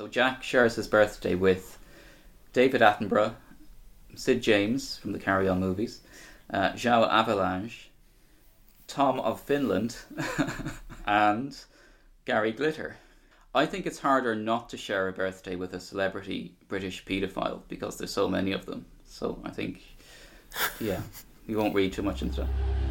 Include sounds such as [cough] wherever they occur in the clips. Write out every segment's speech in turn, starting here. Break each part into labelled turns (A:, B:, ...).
A: So Jack shares his birthday with David Attenborough, Sid James from the Carry On movies, uh, João Havelange, Tom of Finland, [laughs] and Gary Glitter. I think it's harder not to share a birthday with a celebrity British paedophile because there's so many of them. So I think, yeah, we won't read too much into that.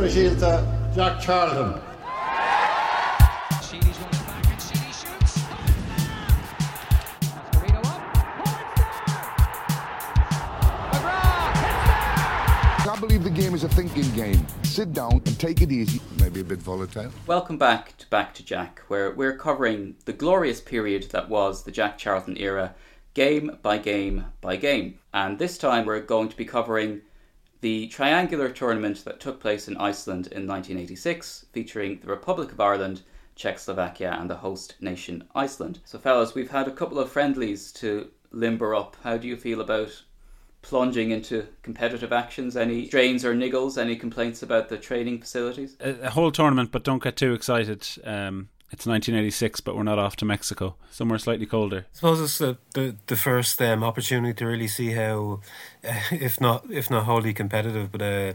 B: There! McGrath hits there!
C: I believe the game is a thinking game. Sit down and take it easy. Maybe a bit volatile.
A: Welcome back to Back to Jack, where we're covering the glorious period that was the Jack Charlton era, game by game by game. And this time we're going to be covering the triangular tournament that took place in Iceland in 1986, featuring the Republic of Ireland, Czechoslovakia, and the host nation Iceland. So, fellas, we've had a couple of friendlies to limber up. How do you feel about plunging into competitive actions? Any strains or niggles? Any complaints about the training facilities?
D: a, a whole tournament, but don't get too excited. Um, it's 1986, but we're not off to Mexico. Somewhere slightly colder.
E: I suppose it's the the, the first um, opportunity to really see how, uh, if not if not wholly competitive, but uh,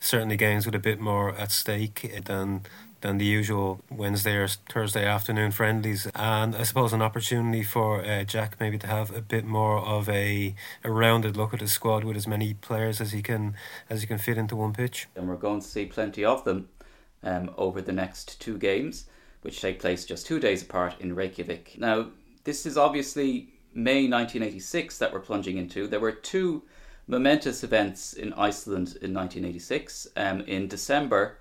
E: certainly games with a bit more at stake than than the usual Wednesday or Thursday afternoon friendlies, and I suppose an opportunity for uh, Jack maybe to have a bit more of a, a rounded look at his squad with as many players as he can as he can fit into one pitch.
A: and we're going to see plenty of them um, over the next two games, which take place just two days apart in Reykjavik. Now, this is obviously May 1986 that we're plunging into. There were two momentous events in Iceland in 1986. Um, in December,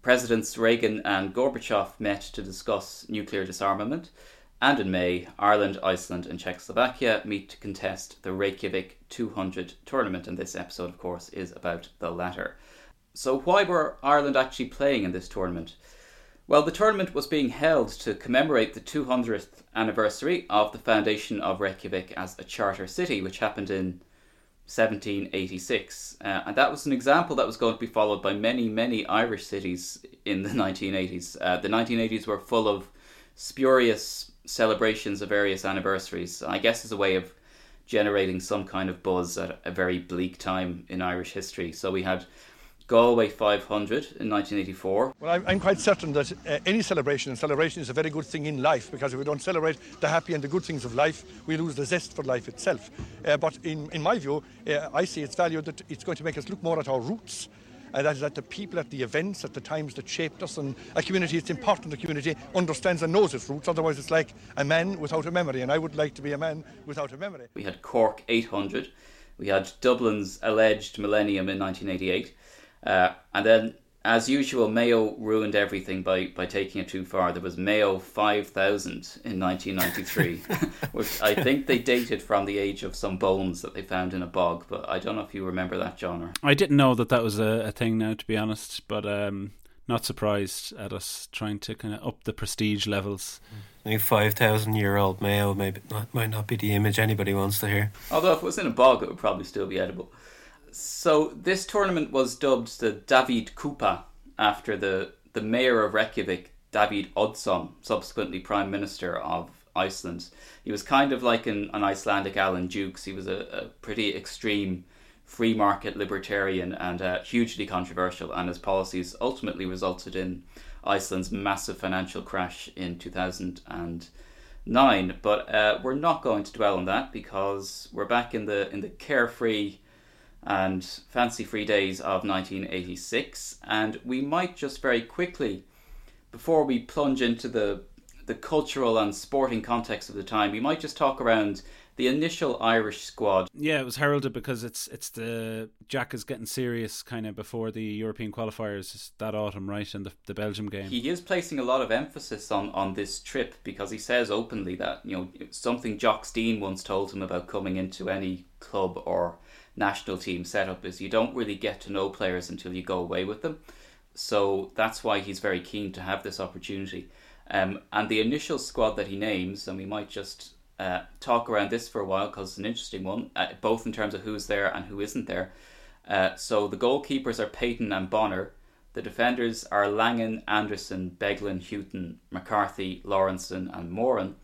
A: Presidents Reagan and Gorbachev met to discuss nuclear disarmament. And in May, Ireland, Iceland, and Czechoslovakia meet to contest the Reykjavik 200 tournament. And this episode, of course, is about the latter. So, why were Ireland actually playing in this tournament? Well, the tournament was being held to commemorate the 200th anniversary of the foundation of Reykjavik as a charter city, which happened in 1786. Uh, and that was an example that was going to be followed by many, many Irish cities in the [laughs] 1980s. Uh, the 1980s were full of spurious celebrations of various anniversaries, I guess as a way of generating some kind of buzz at a very bleak time in Irish history. So we had Galway 500 in 1984.
F: Well, I'm, I'm quite certain that uh, any celebration, and celebration is a very good thing in life, because if we don't celebrate the happy and the good things of life, we lose the zest for life itself. Uh, but in, in my view, uh, I see its value that it's going to make us look more at our roots. Uh, that is at the people, at the events, at the times that shaped us, and a community, it's important the community understands and knows its roots, otherwise it's like a man without a memory, and I would like to be a man without a memory.
A: We had Cork 800. We had Dublin's alleged millennium in 1988. Uh, and then, as usual, Mayo ruined everything by, by taking it too far. There was Mayo 5000 in 1993, [laughs] which I think they dated from the age of some bones that they found in a bog. But I don't know if you remember that, John. Or...
D: I didn't know that that was a, a thing now, to be honest, but um, not surprised at us trying to kind of up the prestige levels.
E: I think five thousand year old Mayo maybe not, might not be the image anybody wants to hear.
A: Although if it was in a bog, it would probably still be edible. So this tournament was dubbed the David Kupa after the, the mayor of Reykjavik, David Oddsson, subsequently prime minister of Iceland. He was kind of like an, an Icelandic Alan Dukes. He was a, a pretty extreme free market libertarian and uh, hugely controversial, and his policies ultimately resulted in Iceland's massive financial crash in 2009. But uh, we're not going to dwell on that because we're back in the in the carefree and fancy free days of 1986, and we might just very quickly, before we plunge into the the cultural and sporting context of the time, we might just talk around the initial Irish squad.
D: Yeah, it was heralded because it's it's the Jack is getting serious kind of before the European qualifiers that autumn, right, and the the Belgium game.
A: He is placing a lot of emphasis on on this trip because he says openly that you know something Jock Stein once told him about coming into any club or national team setup is you don't really get to know players until you go away with them. So that's why he's very keen to have this opportunity. Um, and the initial squad that he names, and we might just uh, talk around this for a while because it's an interesting one, uh, both in terms of who's there and who isn't there. Uh, so the goalkeepers are Peyton and Bonner. The defenders are Langan, Anderson, Beglin, Hughton, McCarthy, Lawrenson, and Moran.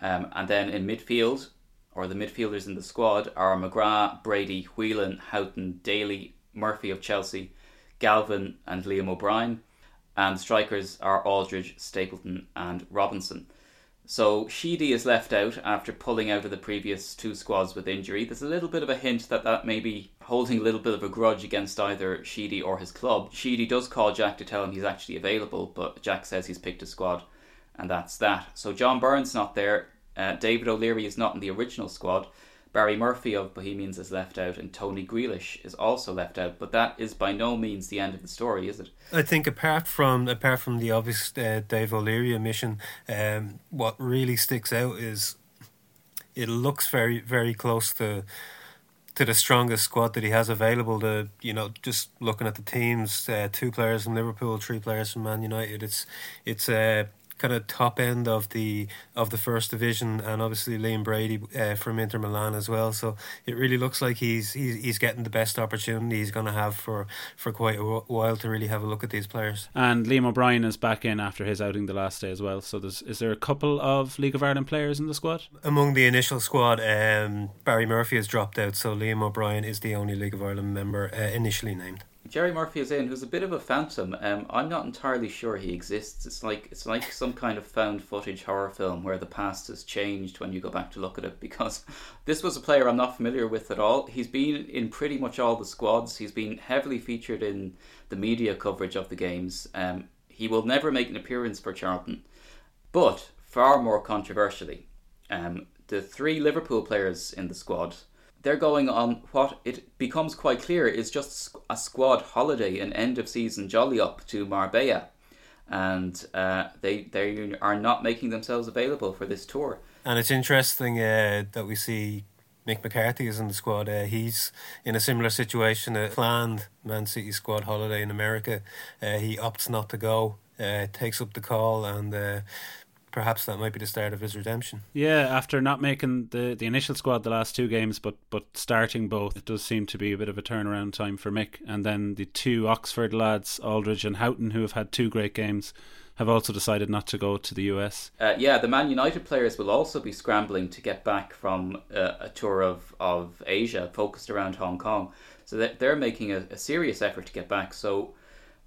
A: Um, and then in midfield, or the midfielders in the squad, are McGrath, Brady, Whelan, Houghton, Daly, Murphy of Chelsea, Galvin, and Liam O'Brien. And strikers are Aldridge, Stapleton, and Robinson. So Sheedy is left out after pulling out of the previous two squads with injury. There's a little bit of a hint that that may be holding a little bit of a grudge against either Sheedy or his club. Sheedy does call Jack to tell him he's actually available, but Jack says he's picked a squad, and that's that. So John Burns not there. Uh, David O'Leary is not in the original squad. Barry Murphy of Bohemians is left out, and Tony Grealish is also left out. But that is by no means the end of the story, is it?
E: I think apart from apart from the obvious uh, Dave O'Leary omission, um, what really sticks out is it looks very very close to to the strongest squad that he has available. To you know, just looking at the teams, uh, two players from Liverpool, three players from Man United. It's it's uh, kind of top end of the of the first division, and obviously Liam Brady uh, from Inter Milan as well. So it really looks like he's he's, he's getting the best opportunity he's going to have for for quite a while to really have a look at these players.
D: And Liam O'Brien is back in after his outing the last day as well. So there's is there a couple of League of Ireland players in the squad?
E: Among the initial squad, um, Barry Murphy has dropped out, so Liam O'Brien is the only League of Ireland member uh, initially named.
A: Jerry Murphy is in, who's a bit of a phantom. Um, I'm not entirely sure he exists. It's like it's like some kind of found footage horror film where the past has changed when you go back to look at it. Because [laughs] this was a player I'm not familiar with at all. He's been in pretty much all the squads. He's been heavily featured in the media coverage of the games. Um, he will never make an appearance for Charlton, but far more controversially, um, the three Liverpool players in the squad they're going on what it becomes quite clear is just a squad holiday, an end of season jolly up to Marbella, and uh, they they are not making themselves available for this tour.
E: And it's interesting uh, that we see Mick McCarthy is in the squad. Uh, he's in a similar situation. A planned Man City squad holiday in America. Uh, he opts not to go. Uh, takes up the call and uh, perhaps that might be the start of his redemption.
D: Yeah, after not making the, the initial squad the last two games, but but starting both, it does seem to be a bit of a turnaround time for Mick. And then the two Oxford lads, Aldridge and Houghton, who have had two great games, have also decided not to go to the US.
A: Uh, yeah, the Man United players will also be scrambling to get back from uh, a tour of, of Asia focused around Hong Kong. So they're making a, a serious effort to get back. So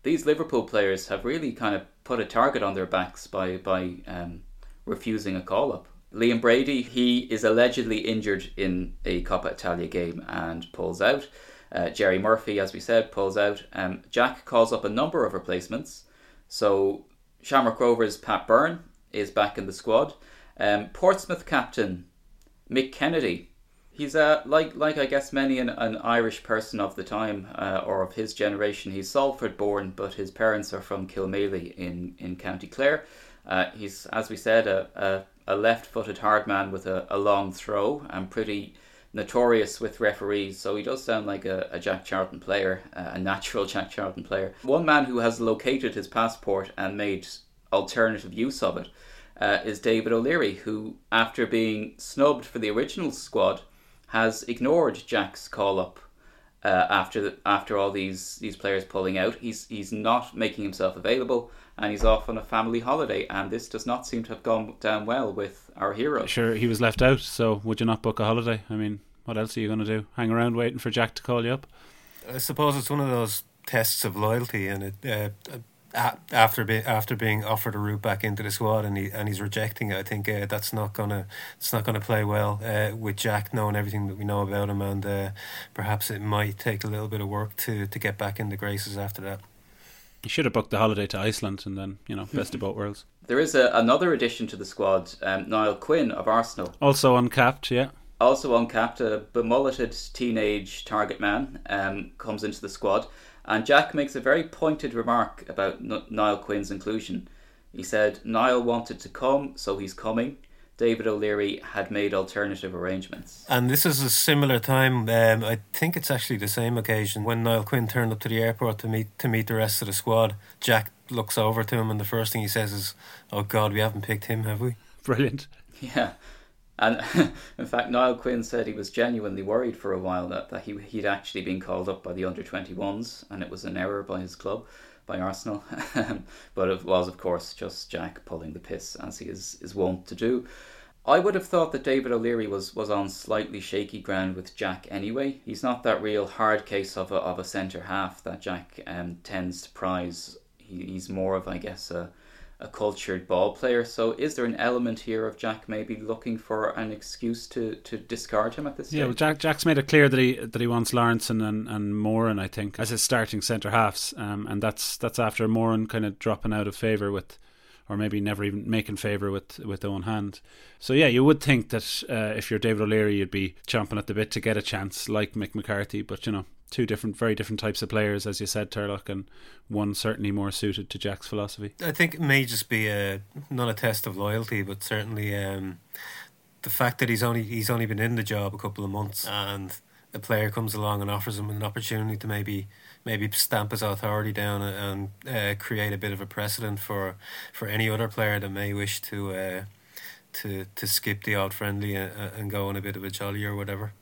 A: these Liverpool players have really kind of put a target on their backs by by um, refusing a call up. Liam Brady, he is allegedly injured in a Coppa Italia game and pulls out. Uh, Jerry Murphy, as we said, pulls out. Um, Jack calls up a number of replacements. So Shamrock Rovers' Pat Byrne is back in the squad. Um, Portsmouth captain Mick Kennedy he's uh, like like I guess many an, an Irish person of the time uh, or of his generation. He's Salford born, but his parents are from Kilmaley in in County Clare. Uh, he's as we said a, a, a left-footed hard man with a, a long throw and pretty notorious with referees. So he does sound like a, a Jack Charlton player, uh, a natural [laughs] Jack Charlton player. One man who has located his passport and made alternative use of it. Uh, is David O'Leary, who, after being snubbed for the original squad, has ignored Jack's call up uh, after the, after all these these players pulling out. He's he's not making himself available, and he's off on a family holiday. And this does not seem to have gone down well with our hero.
D: Sure, he was left out. So would you not book a holiday? I mean, what else are you going to do? Hang around waiting for Jack to call you up?
E: I suppose it's one of those tests of loyalty, and it. Uh, after be, after being offered a route back into the squad and he and he's rejecting it, I think uh, that's not gonna it's not gonna play well uh, with Jack knowing everything that we know about him, and uh, perhaps it might take a little bit of work to to get back in the graces after that.
D: You should have booked the holiday to Iceland and then you know [laughs] best of both worlds.
A: There is a, another addition to the squad, um, Niall Quinn of Arsenal,
D: also uncapped, yeah.
A: Also uncapped, a bemulleted teenage target man um, comes into the squad. And Jack makes a very pointed remark about N- Niall Quinn's inclusion. He said, Niall wanted to come, so he's coming. David O'Leary had made alternative arrangements.
E: And this is a similar time. Um, I think it's actually the same occasion when Niall Quinn turned up to the airport to meet to meet the rest of the squad. Jack looks over to him, and the first thing he says is, "Oh God, we haven't picked him, have we?"
D: Brilliant. [laughs]
A: Yeah. And [laughs] in fact, Niall Quinn said he was genuinely worried for a while that, that he, he'd actually been called up by the under 21s and it was an error by his club, by Arsenal. [laughs] but it was, of course, just Jack pulling the piss as he is, is wont to do. I would have thought that David O'Leary was, was on slightly shaky ground with Jack anyway. He's not that real hard case of a, of a centre half that Jack um, tends to prize. He, he's more of, I guess, a a cultured ball player. So is there an element here of Jack maybe looking for an excuse to, to discard him at this stage?
D: Yeah, well, Jack Jack's made it clear that he that he wants Lawrenson and, and Moran, I think, as his starting centre halves, um, and that's that's after Moran kind of dropping out of favour with. Or maybe never even making favour with with Eoin Hand. So yeah, you would think that uh, if you're David O'Leary, you'd be chomping at the bit to get a chance, like Mick McCarthy. But you know, two different, very different types of players, as you said, Turlough, and one certainly more suited to Jack's philosophy.
E: I think it may just be a not a test of loyalty, but certainly um, the fact that he's only he's only been in the job a couple of months, and a player comes along and offers him an opportunity to maybe maybe stamp his authority down and uh, create a bit of a precedent for for any other player that may wish to. Uh, to, to skip the odd friendly and, and go on a bit of a jolly or whatever.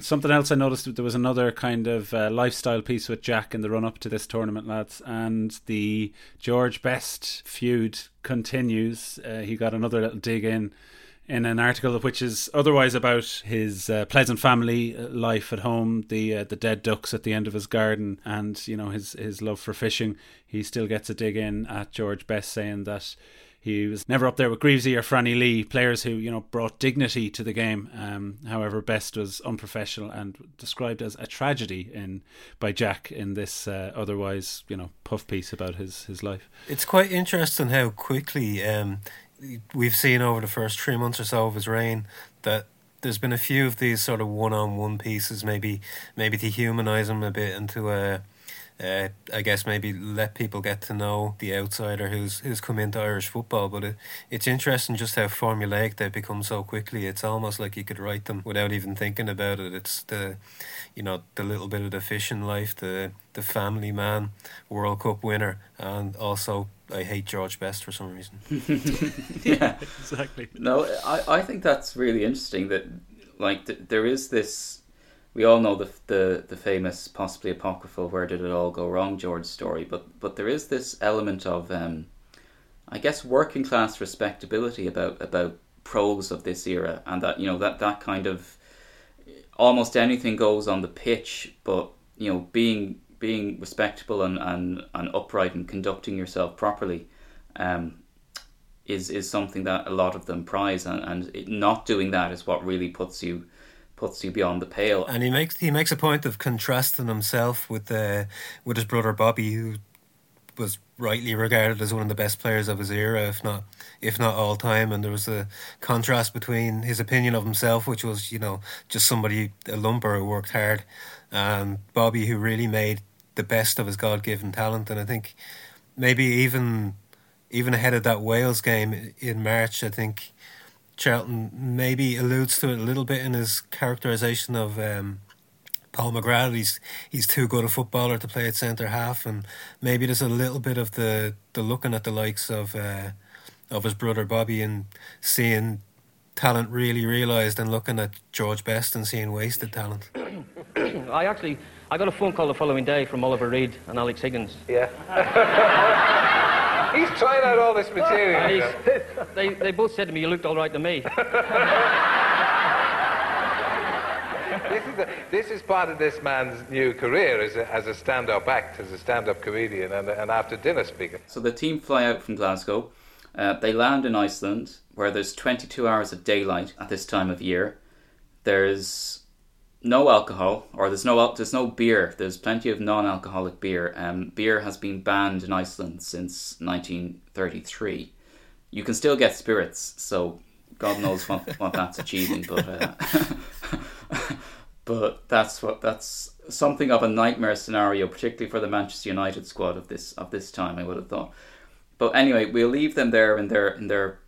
D: Something else I noticed there was another kind of uh, lifestyle piece with Jack in the run up to this tournament, lads, and the George Best feud continues. Uh, he got another little dig in in an article which is otherwise about his uh, pleasant family life at home, the uh, the dead ducks at the end of his garden, and you know his his love for fishing. He still gets a dig in at George Best saying that he was never up there with Greavesy or Franny Lee, players who you know brought dignity to the game. Um, however, Best was unprofessional and described as a tragedy in by Jack in this uh, otherwise you know puff piece about his his life.
E: It's quite interesting how quickly um, we've seen over the first three months or so of his reign that there's been a few of these sort of one-on-one pieces, maybe maybe to humanise him a bit into a uh, I guess maybe let people get to know the outsider who's who's come into Irish football. But it, it's interesting just how formulaic they become so quickly. It's almost like you could write them without even thinking about it. It's the, you know, the little bit of the fishing life, the the family man, World Cup winner, and also I hate George Best for some reason. [laughs]
A: yeah, [laughs]
D: exactly.
A: No, I I think that's really interesting. That like th- there is this we all know the the the famous, possibly apocryphal "Where did it all go wrong?" George story, but but there is this element of, um, I guess, working class respectability about about pros of this era, and that you know that that kind of almost anything goes on the pitch, but you know being being respectable and, and, and upright and conducting yourself properly um, is is something that a lot of them prize, and, and it, not doing that is what really puts you puts you beyond the pale.
E: And he makes he makes a point of contrasting himself with uh, with his brother Bobby, who was rightly regarded as one of the best players of his era, if not if not all time. And there was a contrast between his opinion of himself, which was you know just somebody a lumper who worked hard, and Bobby, who really made the best of his God given talent. And I think maybe even even ahead of that Wales game in March, I think Charlton maybe alludes to it a little bit in his characterization of um, Paul McGrath. He's he's too good a footballer to play at centre half, and maybe there's a little bit of the, the looking at the likes of uh, of his brother Bobby and seeing talent really realised, and looking at George Best and seeing wasted talent. [coughs]
G: I actually I got a phone call the following day from Oliver Reed and Alex Higgins.
H: Yeah. [laughs] He's trying out all this material.
G: they, they both said to me, you looked all right to me. [laughs] [laughs]
H: this, is a, this is part of this man's new career as a, as a stand-up act, as a stand-up comedian and an after-dinner speaker.
A: So the team fly out from Glasgow. Uh, they land in Iceland, where there's 22 hours of daylight at this time of year. There's no alcohol, or there's no there's no beer. There's plenty of non-alcoholic beer. Um, beer has been banned in Iceland since 1933. You can still get spirits, so God knows what, what that's [laughs] achieving, but uh, [laughs] but that's what that's something of a nightmare scenario, particularly for the Manchester United squad of this of this time. I would have thought. But anyway, we'll leave them there in their in their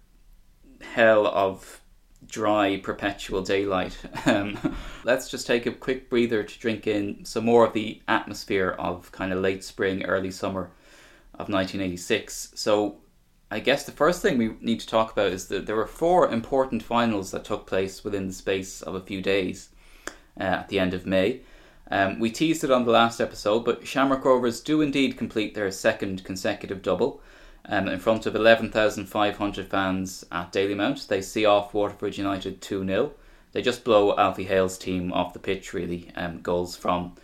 A: hell of dry, perpetual daylight. [laughs] Um, let's just take a quick breather to drink in some more of the atmosphere of kind of late spring, early summer of 1986. So, I guess the first thing we need to talk about is that there were four important finals that took place within the space of a few days uh, at the end of May. Um, we teased it on the last episode, but Shamrock Rovers do indeed complete their second consecutive double. Um, in front of 11,500 fans at Dalymount, they see off Waterford United 2 0. They just blow Alfie Hale's team off the pitch, really. Um, goals from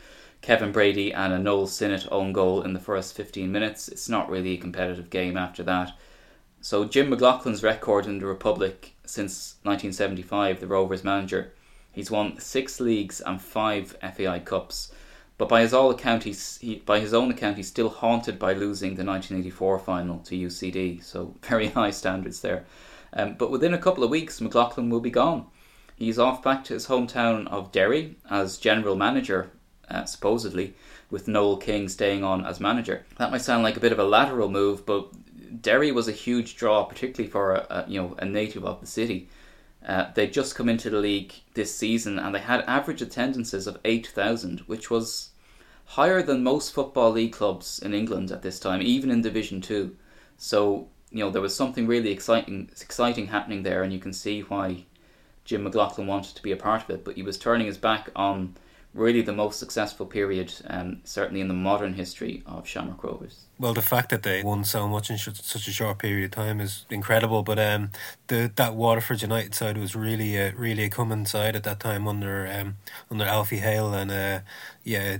A: Kevin Brady and a Noel Sinnott own goal in the first 15 minutes. It's not really a competitive game after that. So, Jim McLaughlin's record in the Republic since 1975, the Rovers manager, He's won six leagues and five FAI Cups, but by his all account, he's he, by his own account, he's still haunted by losing the 1984 final to UCD. So [laughs] very high standards there. Um, but within a couple of weeks, McLaughlin will be gone. He's off back to his hometown of Derry as general manager, uh, supposedly, with Noel King staying on as manager. That might sound like a bit of a lateral move, but Derry was a huge draw, particularly for a, a you know a native of the city. Uh, they just come into the league this season and they had average attendances of 8,000, which was higher than most football league clubs in England at this time, even in Division 2. So, you know, there was something really exciting exciting happening there and you can see why Jim McLaughlin wanted to be a part of it, but he was turning his back on really the most successful period, um, certainly in the modern history of Shamrock Rovers.
E: Well, the fact that they won so much in such a short period of time is incredible. But um, the that Waterford United side was really, uh, really a coming side at that time under um, under Alfie Hale, and uh, yeah,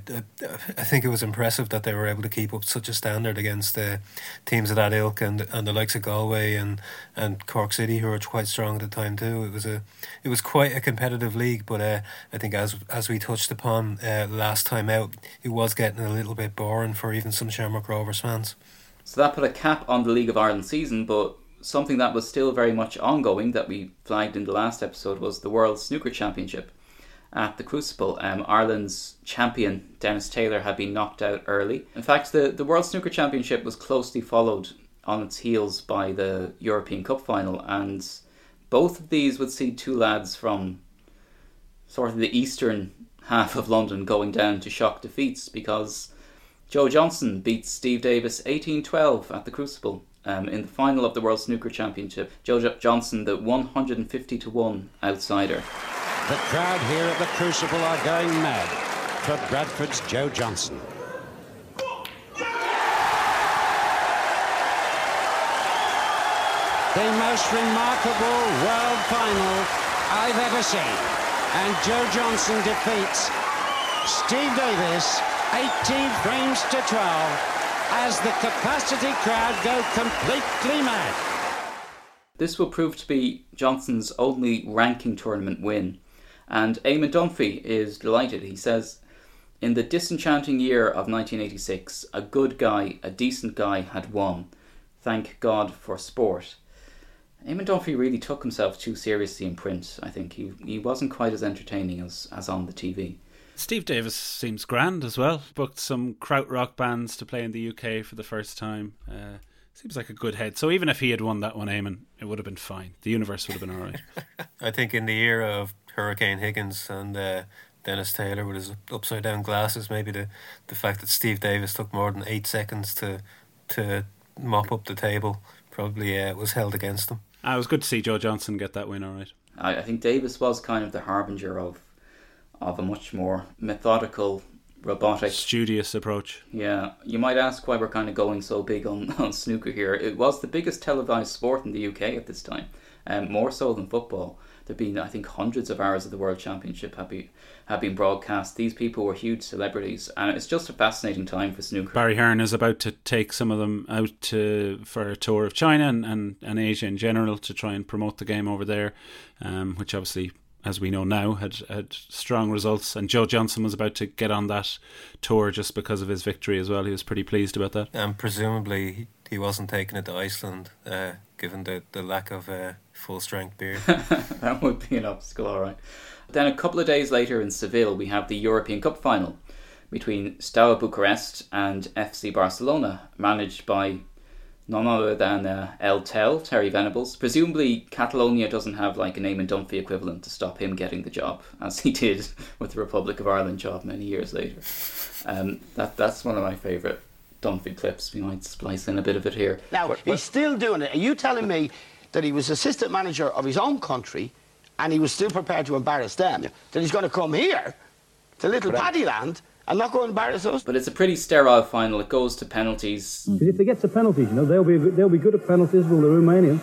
E: I think it was impressive that they were able to keep up such a standard against the teams of that ilk and and the likes of Galway and, and Cork City, who were quite strong at the time too. It was a it was quite a competitive league, but uh, I think as as we touched upon uh, last time out, it was getting a little bit boring for even some Shamrock Rovers fans.
A: So that put a cap on the League of Ireland season, but something that was still very much ongoing that we flagged in the last episode was the World Snooker Championship at the Crucible. Um, Ireland's champion, Dennis Taylor, had been knocked out early. In fact, the, the World Snooker Championship was closely followed on its heels by the European Cup final, and both of these would see two lads from sort of the eastern half of London going down to shock defeats because Joe Johnson beats Steve Davis 18-12 at the Crucible um, in the final of the World Snooker Championship. Joe J- Johnson, the 150 to one outsider.
I: The crowd here at the Crucible are going mad for Bradford's Joe Johnson. The most remarkable world final I've ever seen. And Joe Johnson defeats Steve Davis 18 frames to 12 as the capacity crowd go completely mad.
A: This will prove to be Johnson's only ranking tournament win, and Eamon Dunphy is delighted. He says, In the disenchanting year of 1986, a good guy, a decent guy had won. Thank God for sport. Eamon Dunphy really took himself too seriously in print, I think. He, he wasn't quite as entertaining as, as on the TV.
D: Steve Davis seems grand as well. Booked some krautrock bands to play in the UK for the first time. Uh, seems like a good head. So even if he had won that one, Eamon, it would have been fine. The universe would have been all right. [laughs]
E: I think in the era of Hurricane Higgins and uh, Dennis Taylor with his upside down glasses, maybe the, the fact that Steve Davis took more than eight seconds to to mop up the table probably uh, was held against him.
D: Ah, it was good to see Joe Johnson get that win, all right.
A: I, I think Davis was kind of the harbinger of of a much more methodical, robotic,
D: studious approach.
A: Yeah, you might ask why we're kind of going so big on, [laughs] on snooker here. It was the biggest televised sport in the UK at this time, um, more so than football. There've been, I think, hundreds of hours of the World Championship have been, have been broadcast. These people were huge celebrities, and it's just a fascinating time for snooker.
D: Barry Hearn is about to take some of them out to, for a tour of China and, and, and Asia in general to try and promote the game over there, um, which obviously as we know now, had had strong results. And Joe Johnson was about to get on that tour just because of his victory as well. He was pretty pleased about that.
E: And presumably he wasn't taking it to Iceland, uh, given the, the lack of uh, full strength beer. [laughs]
A: that would be an obstacle, all right. Then a couple of days later in Seville, we have the European Cup final between Steaua Bucharest and FC Barcelona, managed by none other than uh, El Tel, Terry Venables. Presumably, Catalonia doesn't have like a Eamon Dunphy equivalent to stop him getting the job, as he did [laughs] with the Republic of Ireland job many years later. Um, that that's one of my favourite Dunphy clips. We might splice in a bit of it here.
J: Now, he's still doing it. Are you telling me that he was assistant manager of his own country and he was still prepared to embarrass them? That he's going to come here to little Paddyland and not go and embarrass us?
A: But it's a pretty sterile final. It goes to penalties.
K: If they get to penalties, you know, they'll be they'll be good at penalties, will the Romanians?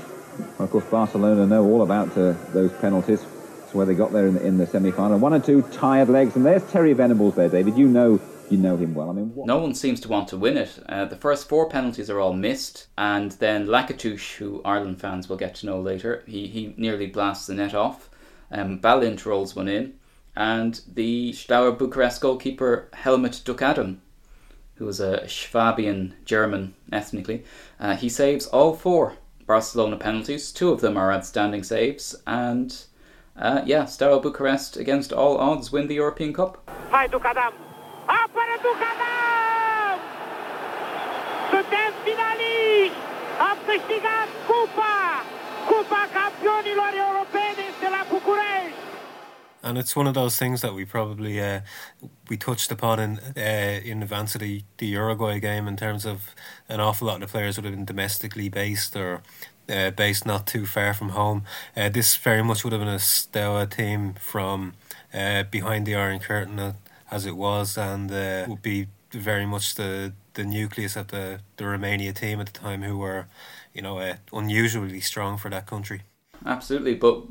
L: Of course, Barcelona know all about uh, those penalties. It's where they got there in the, in the semi-final. One or two tired legs, and there's Terry Venables there, David. You know you know him well. I mean, what...
A: no one seems to want to win it. Uh, the first four penalties are all missed, and then Lakatos, who Ireland fans will get to know later, he, he nearly blasts the net off. Um, Balint rolls one in, and the Steaua Bucharest goalkeeper Helmut Duckadam, who was a Schwabian German ethnically, uh, he saves all four Barcelona penalties. Two of them are outstanding saves, and uh, yeah, Steaua Bucharest against all odds win the European Cup.
B: Hai Duckadam! Apără Duckadam! Suntem finaliști! Am câștigat cupa! Cupa campionilor!
E: And it's one of those things that we probably uh, we touched upon in uh, in advance of the, the Uruguay game in terms of an awful lot of the players would have been domestically based or uh, based not too far from home. Uh, this very much would have been a Steaua team from uh, behind the Iron Curtain as it was, and uh, would be very much the the nucleus of the the Romania team at the time, who were you know uh, unusually strong for that country.
A: Absolutely, but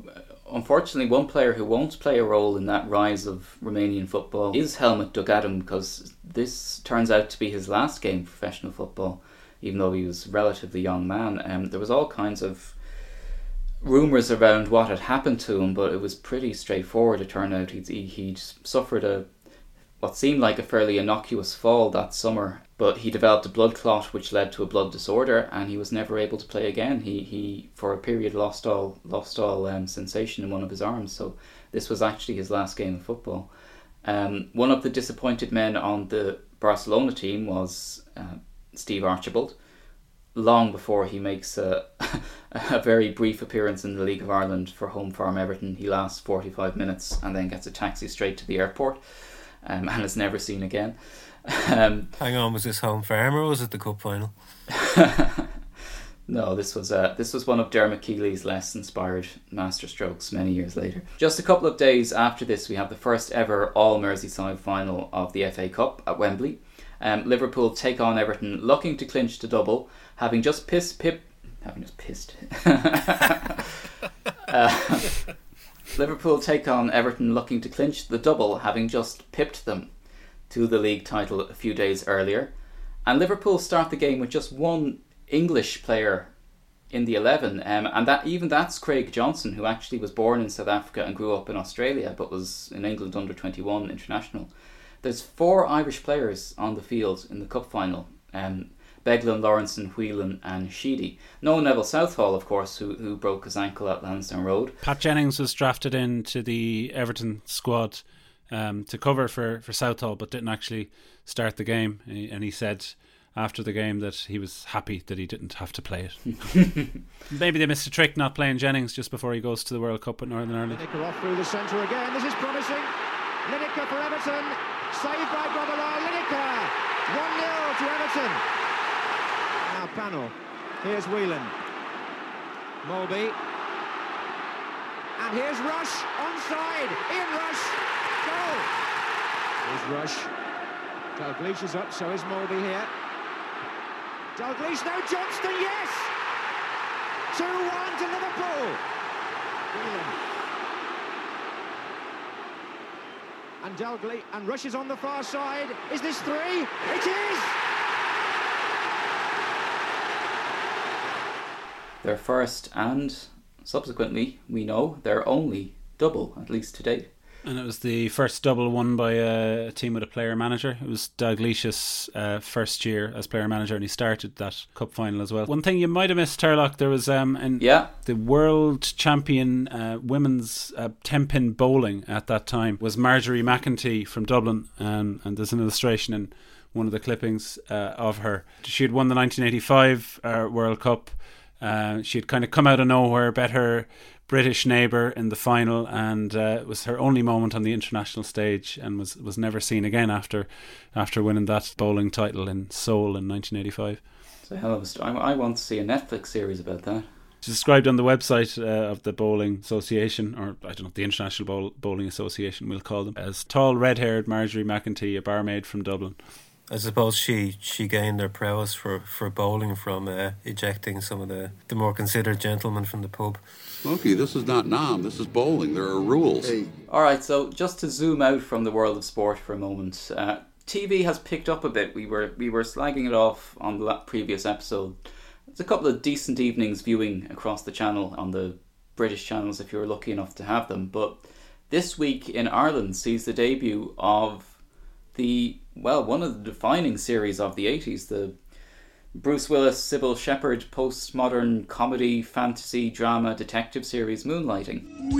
A: unfortunately, one player who won't play a role in that rise of Romanian football is Helmut Duckadam because this turns out to be his last game of professional football, even though he was a relatively young man. Um, there was all kinds of rumours around what had happened to him, but it was pretty straightforward. It turned out he'd, he'd suffered a what seemed like a fairly innocuous fall that summer, but he developed a blood clot which led to a blood disorder, and he was never able to play again. He he for a period lost all lost all um, sensation in one of his arms. So this was actually his last game of football. Um, one of the disappointed men on the Barcelona team was uh, Steve Archibald. Long before he makes a, [laughs] a very brief appearance in the League of Ireland for home farm Everton, he lasts 45 minutes and then gets a taxi straight to the airport um, and is never seen again. Um,
E: Hang on, was this home farm or was it the cup final? [laughs]
A: no, this was uh, this was one of Dermot Keely's less inspired masterstrokes many years later. Just a couple of days after this, we have the first ever All Merseyside final of the FA Cup at Wembley. Um, Liverpool take on Everton, looking to clinch the double, having just pissed Pip, having just pissed. [laughs] uh, Liverpool take on Everton looking to clinch the double, having just pipped them to the league title a few days earlier. And Liverpool start the game with just one English player in the 11, um, and that even that's Craig Johnston, who actually was born in South Africa and grew up in Australia, but was in England under 21 international. There's four Irish players on the field in the cup final. Um, Beglin, Lawrenson, Whelan, and Sheedy. No Neville Southall, of course, who, who broke his ankle at Lansdowne Road.
D: Pat Jennings was drafted into the Everton squad um, to cover for, for Southall, but didn't actually start the game. And he, and he said after the game that he was happy that he didn't have to play it. [laughs] Maybe they missed a trick not playing Jennings just before he goes to the World Cup at Northern Ireland.
B: Lineker off through the centre again. This is promising. Lineker for Everton. Saved by Grobbelaar. Lineker. 1 0 to Everton. Panel. Here's Whelan. Molby. And here's Rush. Onside. Ian Rush. Goal. Here's Rush. Dalglish is up, so is Molby here. Dalglish, no Johnston, yes! 2-1 to Liverpool. Whelan. And Dalglish, and Rush is on the far side. Is this three? It is!
A: Their first and subsequently, we know, their only double, at least to date.
D: And it was the first double won by a, team with a player manager. It was Dalglish's uh, first year as player manager, and he started that cup final as well. One thing you might have missed, Turlough, there was um, in
A: yeah.
D: the world champion uh, women's uh, ten pin bowling at that time was Marjorie McEntee from Dublin, um, and there's an illustration in one of the clippings uh, of her. She had won the 1985 uh, World Cup. Uh, she had kind of come out of nowhere, bet her British neighbour in the final, and uh, it was her only moment on the international stage, and was was never seen again after after winning that bowling title in Seoul in 1985.
A: It's a hell of a story. I want to see a Netflix series about that.
D: It's described on the website uh, of the Bowling Association, or I don't know, the International Bowl- Bowling Association, we'll call them, as tall, red haired Marjorie McEntee, a barmaid from Dublin.
E: I suppose she, she gained her prowess for, for bowling from uh, ejecting some of the, the more considered gentlemen from the pub.
M: Smokey, this is not Nam, this is bowling. There are rules. Hey.
A: All right, so just to zoom out from the world of sport for a moment, uh, TV has picked up a bit. We were we were slagging it off on the previous episode. There's a couple of decent evenings viewing across the channel on the British channels if you're lucky enough to have them. But this week in Ireland sees the debut of the well one of the defining series of the 80s, the Bruce Willis, Cybill Shepherd postmodern comedy, fantasy, drama, detective series Moonlighting.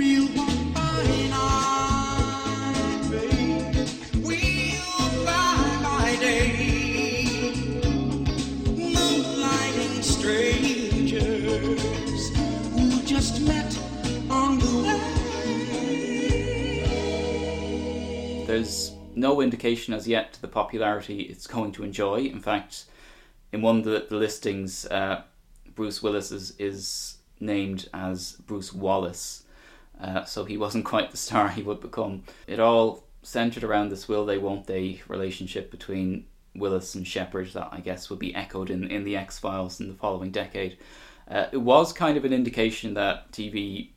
A: There's no indication as yet to the popularity it's going to enjoy. In fact, in one of the, the listings, uh, Bruce Willis is, is named as Bruce Wallace. Uh, so he wasn't [laughs] quite the star he would become. It all centered around this will they, won't they relationship between Willis and Shepherd that I guess would be echoed in, in the X Files in the following decade. Uh, it was kind of an indication that TV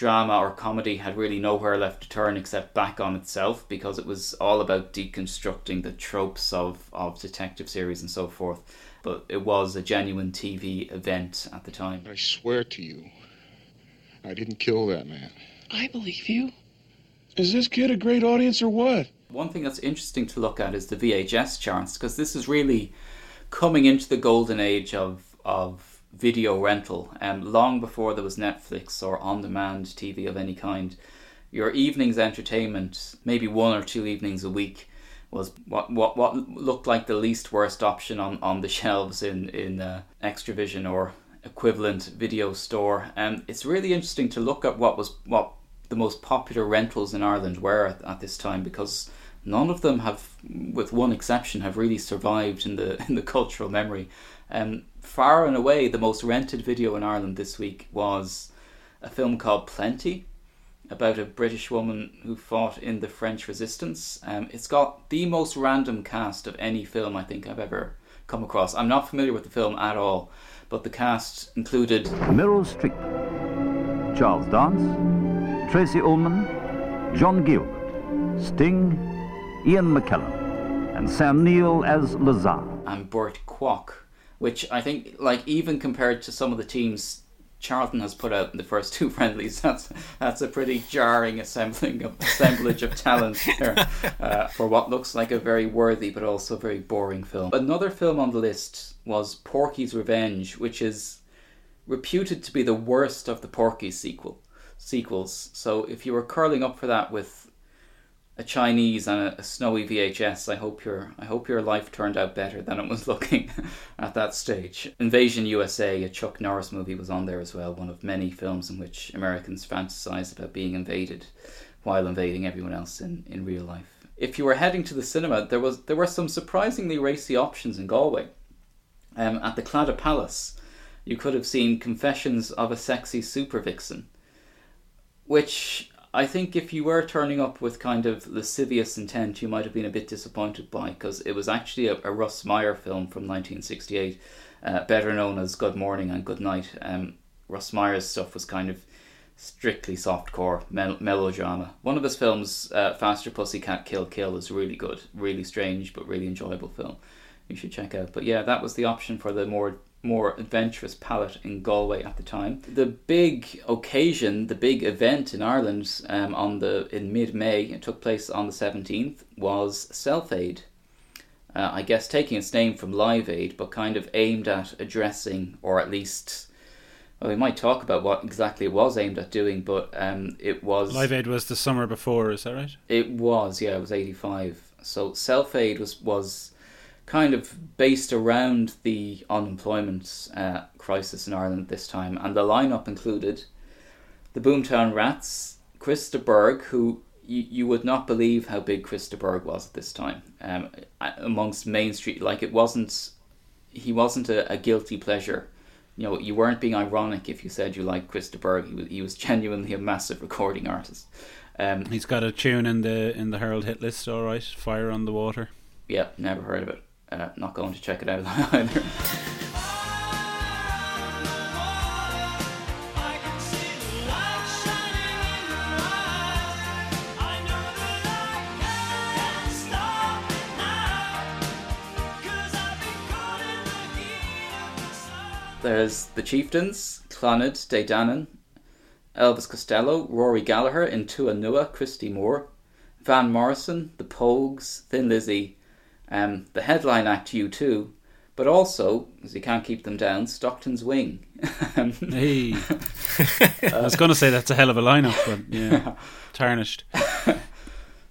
A: drama or comedy had really nowhere left to turn except back on itself because it was all about deconstructing the tropes of, of detective series and so forth. But it was a genuine TV event at the time.
M: I swear to you, I didn't kill that man.
N: I believe you. Is this kid a great audience or what?
A: One thing that's interesting to look at is the VHS charts because this is really coming into the golden age of of video rental. Um, long before there was Netflix or on demand TV of any kind, your evening's entertainment, maybe one or two evenings a week, was what what what looked like the least worst option on, on the [laughs] shelves in in uh, Extravision or equivalent video store. And um, it's really interesting to look at what was what the most popular rentals in Ireland were at, at this time because none of them have, with one exception, have really survived in the [laughs] in the cultural memory. Um, far and away, the most rented video in Ireland this week was a film called Plenty about a British woman who fought in the French Resistance. Um, it's got the most random cast of any film I think I've ever come across. I'm not familiar with the film at all, but the cast included
O: Meryl Streep, Charles Dance, Tracey Ullman, John Gielgud, Sting, Ian McKellen, and Sam Neill as Lazar.
A: And Burt Kwouk which I think, like, even compared to some of the teams Charlton has put out in the first [laughs] two friendlies, that's that's a pretty jarring assembling of assemblage of talent there [laughs] uh, for what looks like a very worthy but also very boring film. Another film on the list was Porky's Revenge, which is reputed to be the worst of the Porky sequel sequels. So if you were curling up for that with a Chinese and a, a, snowy VHS. I hope your I hope your life turned out better than it was [laughs] looking at that stage. Invasion USA, a Chuck Norris movie, was on there as well. One of many films in which Americans fantasize about being invaded while invading everyone else in, in real life. If you were heading to the cinema, there was there were some surprisingly racy options in Galway. Um, at the Claddagh Palace, you could have seen Confessions of a Sexy Super Vixen, which I think if you were turning up with kind of lascivious intent, you might have been a bit disappointed by because it was actually a, a, Russ Meyer film from 1968, uh, better known as Good Morning and Good Night. Um, Russ Meyer's stuff was kind of strictly softcore mel- melodrama. One of his films, uh, Faster Pussycat Kill Kill, is really good, really strange but really enjoyable film. You should check out. But yeah, that was the option for the more more adventurous palette in Galway at the time. The big occasion, the big event in Ireland um, on the in mid May, it took place on the seventeenth, was Self Aid. Uh, I guess taking its name from Live Aid, but kind of aimed at addressing, or at least, well, we might talk about what exactly it was aimed at doing, but um, it was
D: Live Aid was the summer before, is that right?
A: It was, yeah, it was eighty five. So Self Aid was was kind of based around the unemployment uh, crisis in Ireland this time, and the lineup included the Boomtown Rats, Chris de Burgh, who you, you would not believe how big Chris de Burgh was at this time um, amongst Main Street. Like it wasn't, he wasn't a, a, guilty pleasure. You know, you weren't being ironic if you said you liked Chris de Burgh. He was, he was genuinely a massive recording artist. Um,
D: He's got a tune in the in the Herald hit list, all right. Fire on the Water.
A: Yeah, never heard of it. Uh, not going to check it out [laughs] either. There's the Chieftains, Clannad, Dae Elvis Costello, Rory Gallagher, In Tua Nua, Christy Moore, Van Morrison, The Pogues, Thin Lizzy, um, the headline act U2, but also, as you can't keep them down, Stockton's Wing. [laughs]
D: hey. [laughs] I was going to say that's a hell of a lineup, but yeah, [laughs] tarnished.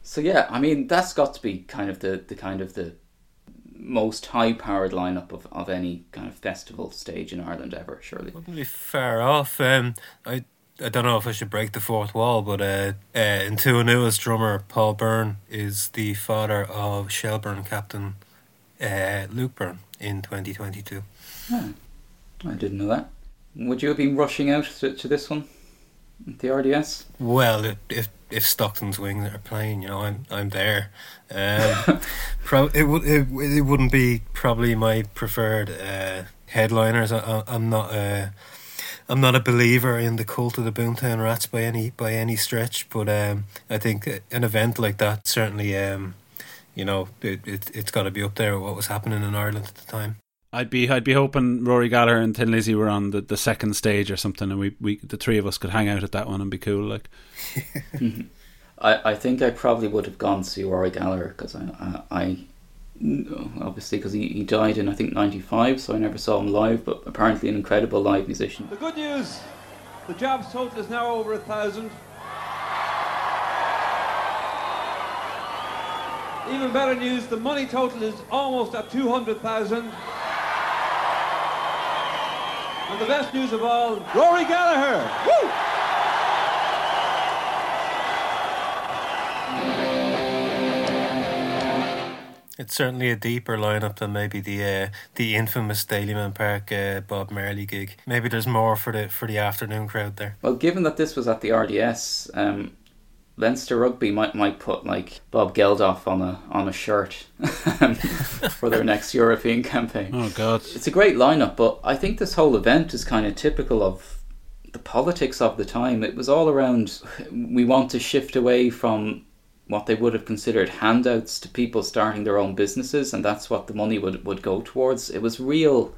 A: so yeah, I mean that's got to be kind of the, the kind of the most high powered lineup of, of any kind of festival stage in Ireland ever, surely.
E: Wouldn't be far off. Um, I I don't know if I should break the fourth wall, but uh, uh, Intua drummer Paul Byrne is the father of Shelburne captain uh, Luke Byrne in 2022.
A: Oh, I didn't know that. Would you have been rushing out to, to this one, the RDS?
E: Well, if if Stockton's Wings are playing, you know, I'm I'm there. Um, [laughs] pro- it would it, it wouldn't be probably my preferred uh, headliners. I, am not a I'm not a believer in the cult of the Boomtown Rats by any by any stretch, but um, I think an event like that certainly, um, you know, it, it it's got to be up there with what was happening in Ireland at the time.
D: I'd be I'd be hoping Rory Gallagher and Thin Lizzy were on the, the second stage or something, and we, we the three of us could hang out at that one and be cool. Like, [laughs]
A: I I think I probably would have gone to see Rory Gallagher because I, I, I obviously because he, he died in I think '95, so I never saw him live. But apparently an incredible live musician.
P: The good news, the jobs total is now over a thousand. Even better news, the money total is almost at 200,000. And the best news of all, Rory Gallagher. Woo!
E: It's certainly a deeper lineup than maybe the uh, the infamous Dalymount Park uh, Bob Marley gig. Maybe there's more for the for the afternoon crowd there.
A: Well, given that this was at the RDS, um, Leinster Rugby might might put like Bob Geldof on a on a shirt [laughs] for their next European campaign.
D: Oh God,
A: it's a great lineup, but I think this whole event is kind of typical of the politics of the time. It was all around we want to shift away from what they would have considered handouts to people starting their own businesses, and that's what the money would would go towards. It was real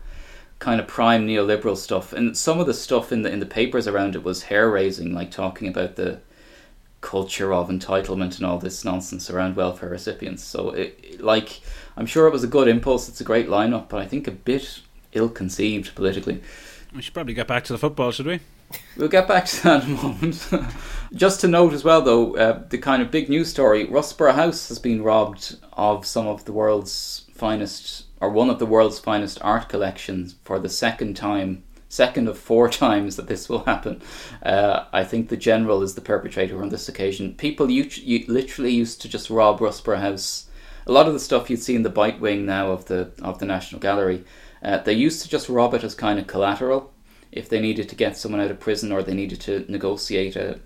A: kind of prime neoliberal stuff, and some of the stuff in the in the papers around it was hair raising, like talking about the culture of entitlement and all this nonsense around welfare recipients. So, it, like, I'm sure it was a good impulse. It's a great lineup, but I think a bit ill-conceived politically.
D: We should probably get back to the football, should we?
A: We'll get back to that in a moment. [laughs] Just to note as well, though, uh, the kind of big news story: Russborough House has been robbed of some of the world's finest, or one of the world's finest art collections for the second time second of four [laughs] times that this will happen. Uh, I think the general is the perpetrator on this occasion. People you, you literally used to just rob Russborough House. A lot of the stuff you'd see in the Beit Wing now of the of the National Gallery, uh, they used to just rob it as kind of collateral if they needed to get someone out of prison or they needed to negotiate a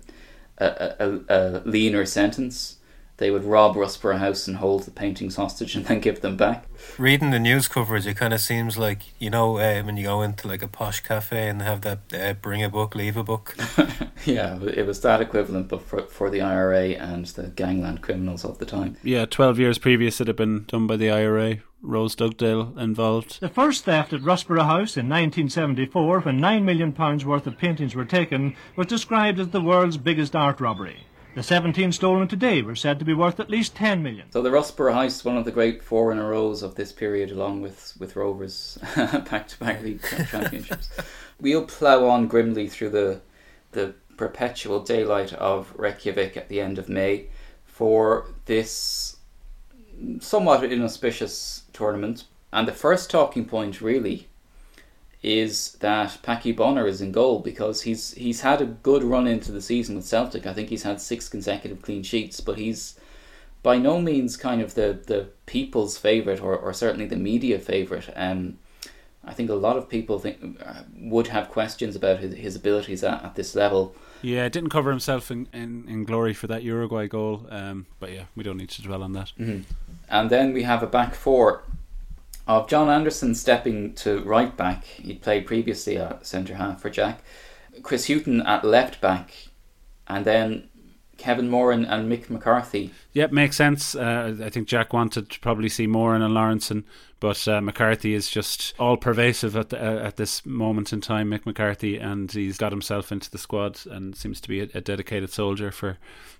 A: a, a, a leaner sentence they would rob Russborough House and hold the paintings hostage and then give them back.
E: Reading the news coverage, it kind of seems like you know uh, when you go into like a posh cafe and have that uh, bring a book, leave a book. [laughs]
A: yeah, it was that equivalent, but for for the IRA and the gangland criminals of the time.
D: Yeah, twelve years previous, it had been done by the IRA. Rose Dugdale involved.
Q: The first theft at Russborough House in 1974, when £9 million worth of paintings were taken, was described as the world's biggest art robbery. The 17 stolen today were said to be worth at least 10 million.
A: So the Russborough Heist, one of the great four in a rows of this period, along with, with Rovers [laughs] back-to-back league [laughs] championships. we'll plough on grimly through the the perpetual daylight of Reykjavik at the end of May for this somewhat inauspicious tournament. And the first talking point really is that Packy Bonner is in goal because he's he's had a good run into the season with Celtic. I think he's had six consecutive clean sheets, but he's by no means kind of the, the people's favourite or, or certainly the media favourite. Um, I think a lot of people think uh, would have questions about his, his abilities at, at this level.
D: Yeah, didn't cover himself in, in, in glory for that Uruguay goal, um, but yeah, we don't need to dwell on that.
A: Mm-hmm. And then we have a back four of John Anderson stepping to right back. He'd played previously at centre half for Jack. Chris Hughton at left back, and then Kevin Moran and Mick McCarthy.
D: Yep, makes sense. Uh, I think Jack wanted to probably see Moran and Lawrenson, but uh, McCarthy is just all pervasive at the, uh, at this moment in time. Mick McCarthy, and he's got himself into the squad and seems to be a, a dedicated soldier for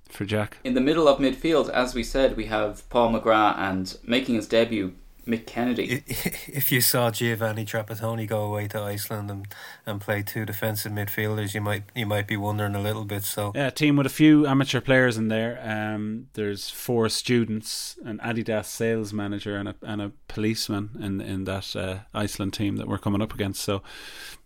D: for Jack.
A: In the middle of midfield, as we said, we have Paul McGrath and making his debut Mick Kennedy. [laughs]
E: If you saw Giovanni Trapattoni go away to Iceland and, and play two defensive midfielders, you might you might be wondering a little bit. So
D: yeah, team with a few amateur players in there. Um, there's four students, an Adidas sales manager, and a and a policeman in in that uh, Iceland team that we're coming up against. So